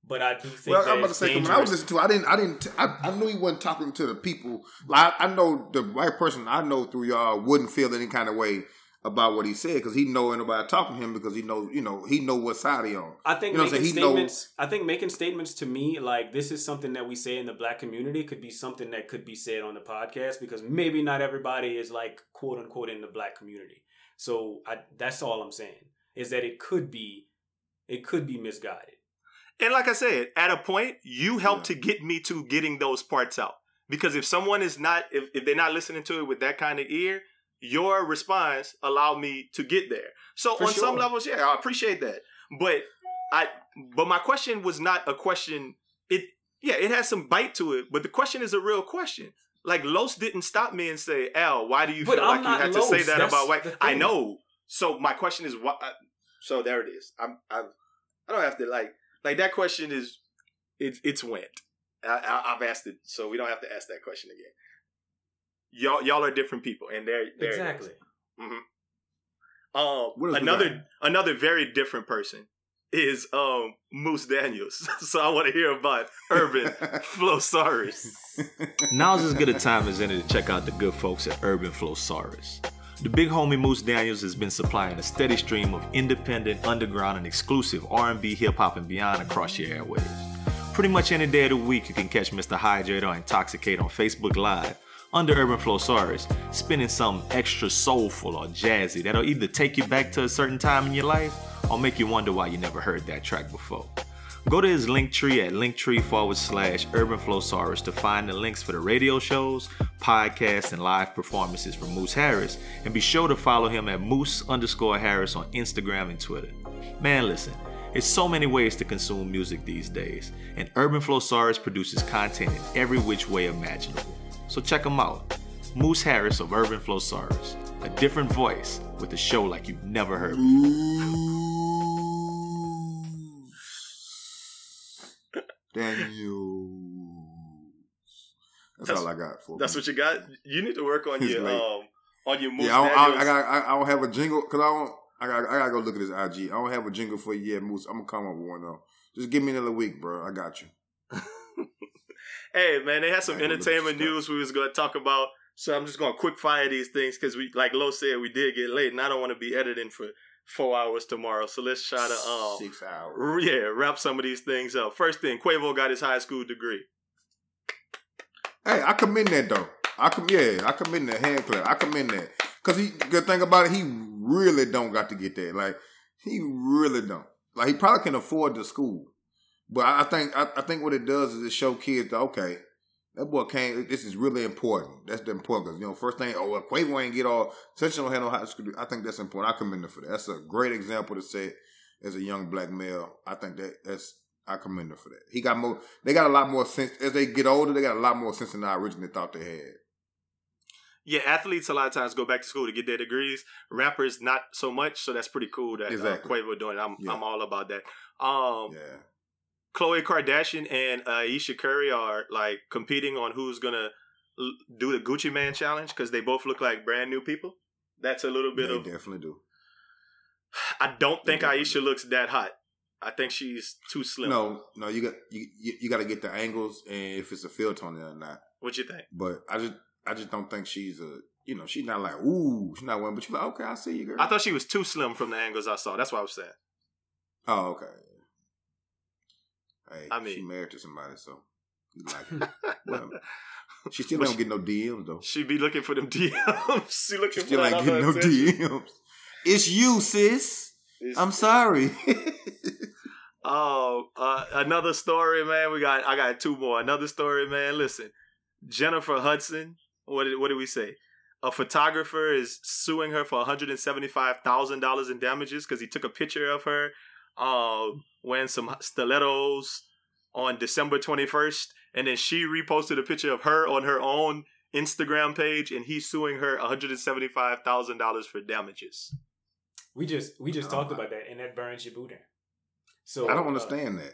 but I do think Well, I'm about to say when I was listening to, it, I didn't, I didn't, I, I knew he wasn't talking to the people. Like I know the white person I know through y'all wouldn't feel any kind of way about what he said because he know anybody talking to him because he knows, you know, he know what side he on. I think you know making saying? He know- statements. I think making statements to me like this is something that we say in the black community could be something that could be said on the podcast because maybe not everybody is like quote unquote in the black community. So I, that's all I'm saying is that it could be, it could be misguided. And like I said, at a point, you help to get me to getting those parts out. Because if someone is not, if, if they're not listening to it with that kind of ear, your response allowed me to get there. So For on some levels, yeah, I appreciate that. But I, but my question was not a question. It, yeah, it has some bite to it, but the question is a real question. Like Los didn't stop me and say, "Al, why do you But feel I'm like you not had to say that That's about white?" I know. So my question is, why? So there it is. I'm, I'm. I don't have to like, like that question is, it's, it's went. I, I, I've asked it, so we don't have to ask that question again. Y'all, y'all are different people, and there, there it is. Exactly. Mm-hmm. Um, What else we another another very different person is um Moose Daniels. (laughs) so I want to hear about Urban (laughs) Flowsaurus. (laughs) Now's as good a time as any to check out the good folks at Urban Flowsaurus. The big homie Moose Daniels has been supplying a steady stream of independent, underground, and exclusive R&B, hip hop, and beyond across your airwaves. Pretty much any day of the week, you can catch Mr. Hydrate or Intoxicate on Facebook Live under Urban Flowsaurus, spinning something extra soulful or jazzy that'll either take you back to a certain time in your life or make you wonder why you never heard that track before. Go to his link tree at linktree forward slash urban flowsaurus to find the links for the radio shows, podcasts, and live performances from Moose Harris. And be sure to follow him at Moose underscore Harris on Instagram and Twitter. Man, listen, it's so many ways to consume music these days, and Urban Flowsaurus produces content in every which way imaginable. So check him out. Moose Harris of Urban Flowsaurus, a different voice with a show like you've never heard before. Daniel. That's, That's- all I got for. That's what you got. You need to work on It's your late. um on your Moose Yeah, I don't, I, Daniels. I got. I, I don't have a jingle because I don't. I got. I gotta go look at his IG. I don't have a jingle for you yet, Moose. I'm gonna come up with one though. Just give me another week, bro. I got you. (laughs) Hey man, they had some Man, look at entertainment news we was gonna talk about. So I'm just gonna quick fire these things because we, like Lo said, we did get late, and I don't want to be editing for four hours tomorrow. So let's try to um Six hours. yeah wrap some of these things up. First thing, Quavo got his high school degree. Hey, I commend that though. I com yeah, I commend that hand clap. I commend that because he. Good thing about it, he really don't got to get that. Like he really don't. Like he probably can afford the school, but I I think I, I think what it does is it show kids that okay, that boy can't. This is really important. That's the important because you know first thing. Oh, well, Quavo ain't get all. You don't have no high school. I think that's important. I commend him for that. That's a great example to set as a young black male. I think that that's. I commend him for that. He got more. They got a lot more sense as they get older. They got a lot more sense than I originally thought they had. Yeah, athletes a lot of times go back to school to get their degrees. Rappers not so much. So that's pretty cool that Exactly. uh, Quavo doing. it. I'm Yeah. I'm all about that. Um, Yeah. Khloe Kardashian and Ayesha Curry are like competing on who's gonna l- do the Gucci Mane challenge because they both look like brand new people. That's a little bit They of definitely do. I don't think Ayesha looks that hot. I think she's too slim. No, no, you got you you, you got to get the angles and if it's a field tone or not. What you think? But I just I just don't think she's a you know she's not like ooh she's not one. But you're like okay, I see you, girl. I thought she was too slim from the angles I saw. That's what I was saying. Oh, okay. Hey, I mean- she married to somebody, so you like (laughs) well, she still don't get no DMs though. She be looking for them (laughs) DMs. she looking She still for ain't getting no attention. DMs. It's you, sis. It's- I'm sorry. (laughs) Oh, uh, another story, man. We got I got two more. Another story, man. Listen, Jennifer Hudson. What did what did we say? A photographer is suing her for one hundred and seventy five thousand dollars in damages because he took a picture of her um, wearing some stilettos on December twenty first, and then she reposted a picture of her on her own Instagram page, and he's suing her one hundred and seventy five thousand dollars for damages. We just we just Oh, talked my- about that, and that burns your boot down. So I don't uh, understand that.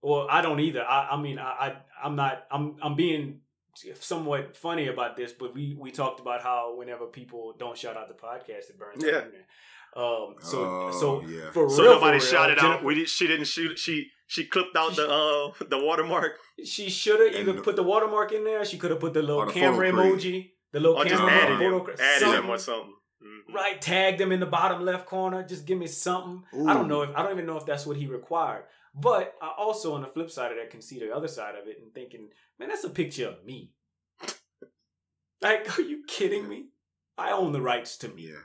Well, I don't either. I, I mean, I, I, I'm not. I'm, I'm being somewhat funny about this, but we, we talked about how whenever people don't shout out the podcast, it burns. Yeah. Yeah. Um. So, Oh, so yeah. for So real, nobody for real, shot it out. Jennifer- We did, she didn't shoot. She she clipped out the uh the watermark. She should have either the- put the watermark in there. She could have put the little Or the camera photo emoji, the little Or just camera added photo him, added something. him or something. Mhm. Right, tag them in the bottom left corner. Just give me something. I don't know if I don't even know if that's what he required. But I also, on the flip side of that, can see the other side of it and thinking, man, that's a picture of me. (laughs) like, are you kidding me? I own the rights to me. Yeah.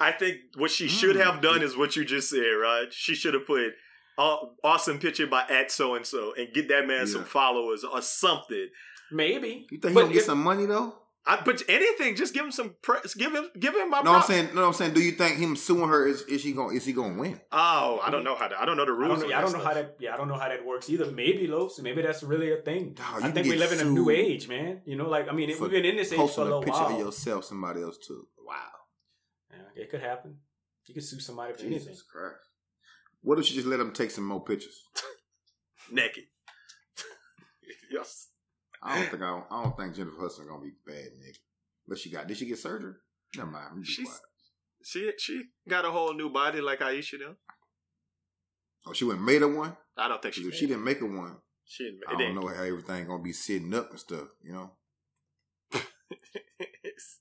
I think what she should Mm. have done is what you just said, right? She should have put "Aw- awesome picture by at so and so and get that man some followers or something. Maybe. You think he But gonna get if- some money though? I but anything, just give him some press. Give him give him my. No, I'm saying, no, I'm saying. Do you think him suing her is is he going is he going to win? Oh, I don't know how to. I don't know the I rules. don't know. on I don't know that how that. Yeah, I don't know how that works either. Maybe Los. Maybe that's really a thing. Dog, I think we live in a new age, man. You know, like I mean, For we've been in this age for Posting a a little picture while. of yourself, somebody else too. Wow, Yeah, it could happen. You could sue somebody for anything. Christ! What if you just let him take some more pictures? (laughs) naked? (laughs) yes. I don't think I don't, I don't think Jennifer Hudson gonna be bad, Nick. But she got did she get surgery? Never mind. I'm just She's quiet. she she got a whole new body like Ayesha did. Oh, she went made her one. I don't think she. If she didn't make her one, She didn't. I don't ain't. know how everything gonna be sitting up and stuff. You know. (laughs)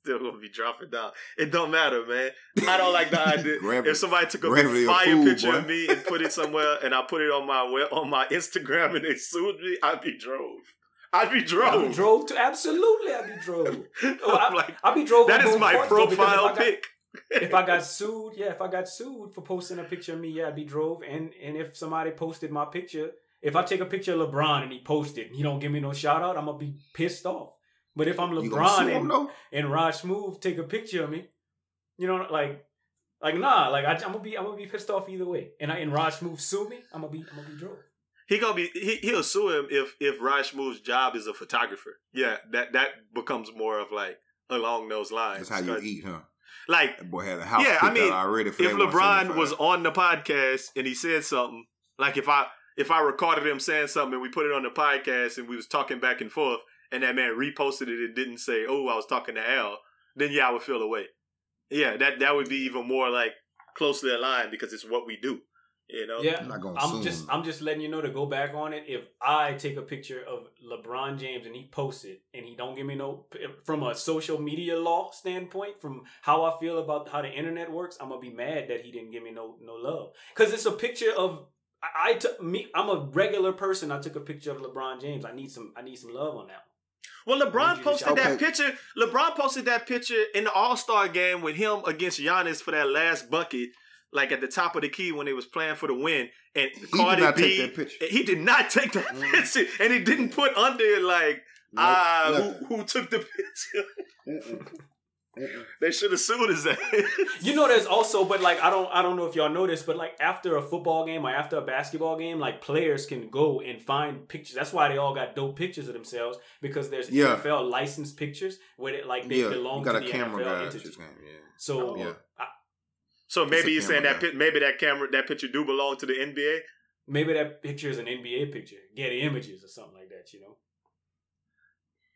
it's still gonna be dropping down. It don't matter, man. I don't like the idea. (laughs) Gravity- if somebody took a gravity of fire food, picture boy. of me and put it somewhere, and I put it on my web, on my Instagram, and they sued me, I'd be drove. I'd be I'd drove. be drove to absolutely. I'd be drove. (laughs) Oh, I'm I, like, I'd be drove. that on is both my parts, if I profile got- pic. if I got (laughs) sued, yeah, if I got sued for posting a picture of me, yeah, I'd be drove. And and if somebody posted my picture, if I take a picture of LeBron and he posted and he don't give me no shout out, I'm gonna be pissed off. But if I'm You gonna sue LeBron and, though? and Raj Smooth take a picture of me, you know, like like nah, like I, I'm gonna be I'm gonna be pissed off either way. And I, and Raj Smooth sue me, I'm gonna be I'm gonna be drove. He gonna be he he'll sue him if if Raj Smooth's job is a photographer. Yeah, that that becomes more of like along those lines. That's how you eat, huh? Like That boy had a house Yeah, I mean, already if LeBron was on the podcast and he said something, like if I if I recorded him saying something and we put it on the podcast and we was talking back and forth and that man reposted it and didn't say, "Oh, I was talking to Al," then yeah, I would feel the away. Yeah, that that would be even more like closely aligned because it's what we do. You know. Yeah, I'm not gonna I'm just. I'm just letting you know to go back on it. If I take a picture of LeBron James and he posts it and he don't give me no from a social media law standpoint, from how I feel about how the internet works, I'm gonna be mad that he didn't give me no no love because it's a picture of I, I took me. I'm a regular person. I took a picture of LeBron James. I need some I need some love on that. Well, LeBron posted shout- that picture. LeBron posted that picture in the All Star game with him against Giannis for that last bucket, like at the top of the key when they was playing for the win. And did Cardi not B, take that picture. he did not take that Mm. picture, and he didn't put under it like Nope, ah who, who took the (laughs) picture. They should have sued his ass. (laughs) You know, there's also, but like I don't, I don't know if y'all know this, but like after a football game or after a basketball game, like players can go and find pictures. That's why they all got dope pictures of themselves because there's Yeah. NFL licensed pictures where it, like they yeah, belong you got to a the camera NFL guy. entity. Just yeah. So oh, Yeah. I- so maybe you're saying camera that guy. maybe that camera that picture do belong to the NBA. maybe that picture is an NBA picture, Getty Images or something like that. You know,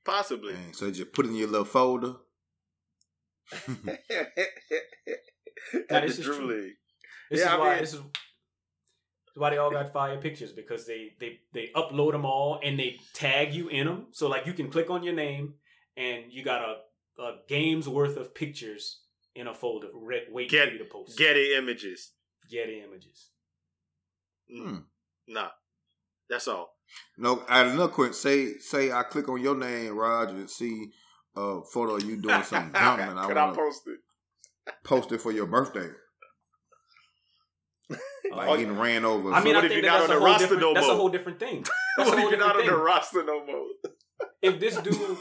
Possibly. Dang, so just put it in your little folder. (laughs) Now, At this the Drew true. League. This Yeah, is I why mean- this is why they all got fire pictures because they they they upload them all and they tag you in them. So like you can click on your name and you got a, a game's worth of pictures in a folder re- waiting Get- for you to post. Getty images. Getty images. Hmm. Nah, that's all. No, I had another question. Say, say I click on your name, Roger, and see a photo of you doing (laughs) something dumb, and I Could want to post it? post it for your birthday. (laughs) Like Oh, getting ran over. I mean, what I if think you're that not that's on a the whole roster different. no that's a whole different thing. (laughs) That's What a if you're not different on the roster no more? If this dude,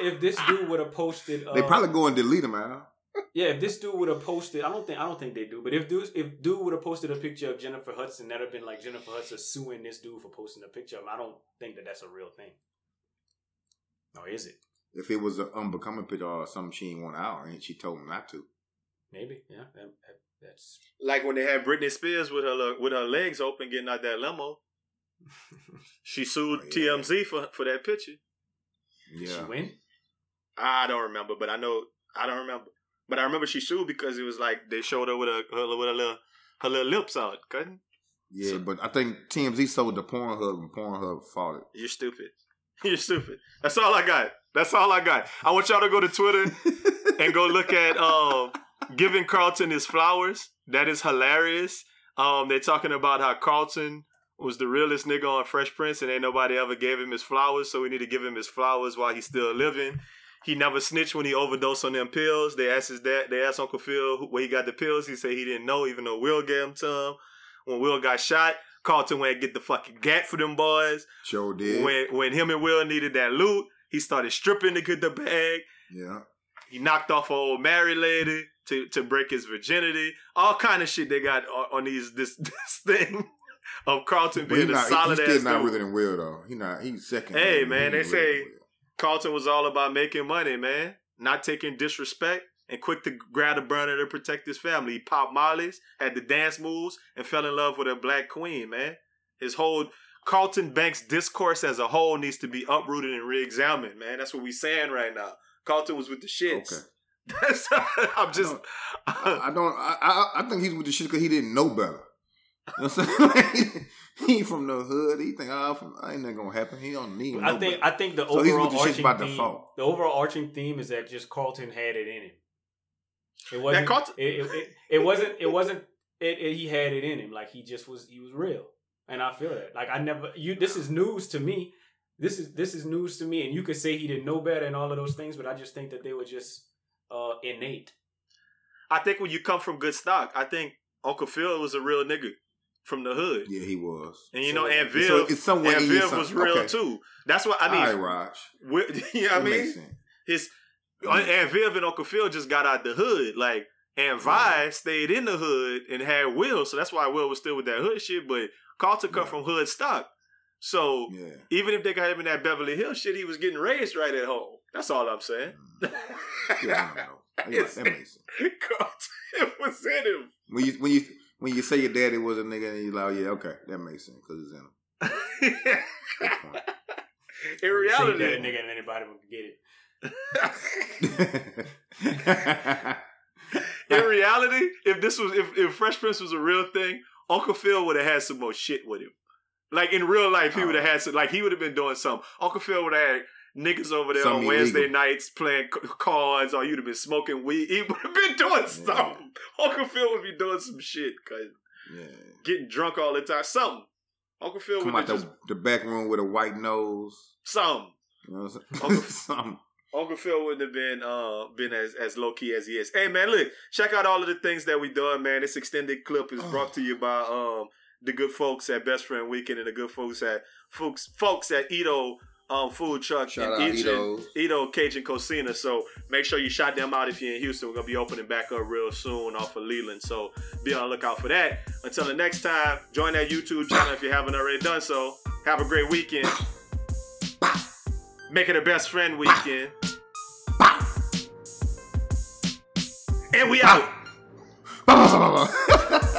if this dude would have posted, uh, they probably go and delete him out. Yeah, if this dude would have posted, I don't think I don't think they do, but if dude if dude would have posted a picture of Jennifer Hudson, that'd have been like Jennifer Hudson suing this dude for posting a picture of him. I don't think that that's a real thing. Or is it? If it was an unbecoming picture or something she didn't want out, and she told him not to. Maybe, yeah. That, that, that's Like when they had Britney Spears with her le- with her legs open getting out that limo. (laughs) She sued Oh, yeah. TMZ for for that picture. did she Yeah. win? I don't remember, but I know I don't remember. But I remember she sued because it was like they showed her with her, her with her little her little lips out. Couldn't Yeah, but I think TMZ sold the Pornhub and Pornhub fought it. you're stupid. (laughs) You're stupid. That's all I got. That's all I got. I want y'all to go to Twitter and go look (laughs) at um giving Carlton his flowers. That is hilarious. Um, they're talking about how Carlton was the realest nigga on Fresh Prince, and ain't nobody ever gave him his flowers, so we need to give him his flowers while he's still living. He never snitched when he overdosed on them pills. They asked his dad, they asked Uncle Phil where he got the pills. He said he didn't know, even though Will gave them to him. When Will got shot, Carlton went and get the fucking gat for them boys. Sure did. When when him and Will needed that loot, he started stripping to get the bag. yeah. He knocked off an old married lady to, to break his virginity. All kind of shit they got on, on these this (laughs) this thing of Carlton he being a not, he- solid he's still ass not dude. really than Will though. He not. He's second. Hey, He man, ain't they say- Carlton was all about making money, man. Not taking disrespect and quick to grab a burner to protect his family. He popped mollies, had the dance moves, and fell in love with a black queen, man. His whole Carlton Banks discourse as a whole needs to be uprooted and re-examined, man. That's what we saying right now. Carlton was with the shits. Okay. (laughs) That's, I'm just. I, I don't. I, I I think he's with the shit because he didn't know better. You know what I'm saying? (laughs) he from the hood. He think, oh, from, ain't nothing gonna happen. He don't need. I think I think the So he's overall with the shits arching by theme, default. the overall arching theme is that just Carlton had it in him. It wasn't. Carlton- it, it, it, it wasn't. It wasn't. It, it, he had it in him. Like he just was. He was real, and I feel that. Like I never. You. This is news to me. This is this is news to me. And you could say he didn't know better and all of those things, but I just think that they were just uh, innate. I think when you come from good stock, I think Uncle Phil was a real nigga from the hood. Yeah, he was. And you So- know, and So Viv, it's somewhere and in Viv some- was real okay. too. That's what I All right, mean. Raj. Wi- (laughs) you know what I mean? His That makes and Viv and Uncle Phil just got out the hood, like, and Vi stayed in the hood and had Will, so that's why Will was still with that hood shit. But Carlton come Yeah. from hood stock, so Yeah. even if they got him in that Beverly Hills shit, he was getting raised right at home. That's all I'm saying. Mm. Yeah, I don't know. (laughs) Yeah, that makes sense. Carlton was in him. When you when you when you say your daddy was a nigga and you like, oh, yeah, okay, that makes sense because it's in him. Good point. (laughs) in Say reality, that nigga and anybody would get it. (laughs) in reality, if this was if, if Fresh Prince was a real thing, Uncle Phil would have had some more shit with him. Like in real life, he Oh. would have oh. had some. Like he would have been doing something. Uncle Phil would have had niggas over there Something on Wednesday illegal. nights playing c- cards, or you'd have been smoking weed. He would have been doing something. Uncle Phil would be doing some shit, cause yeah. getting drunk all the time. Something. Uncle Phil Come would out have just the, the back room with a white nose. something. You know what I'm Uncle- (laughs) saying? Something. Uncle Phil wouldn't have been uh been as, as low key as he is. Hey man, look, check out all of the things that we done, man. This extended clip is brought to you by um the good folks at Best Friend Weekend and the good folks at folks folks at Ito um food truck Shout in Ito. Ito Cajun Cocina. So make sure you shout them out if you're in Houston. We're gonna be opening back up real soon off of Leland. So be on the lookout for that. Until the next time, join that YouTube channel if you haven't already done so. Have a great weekend. Make it a best friend weekend. And we out. Bah. (laughs)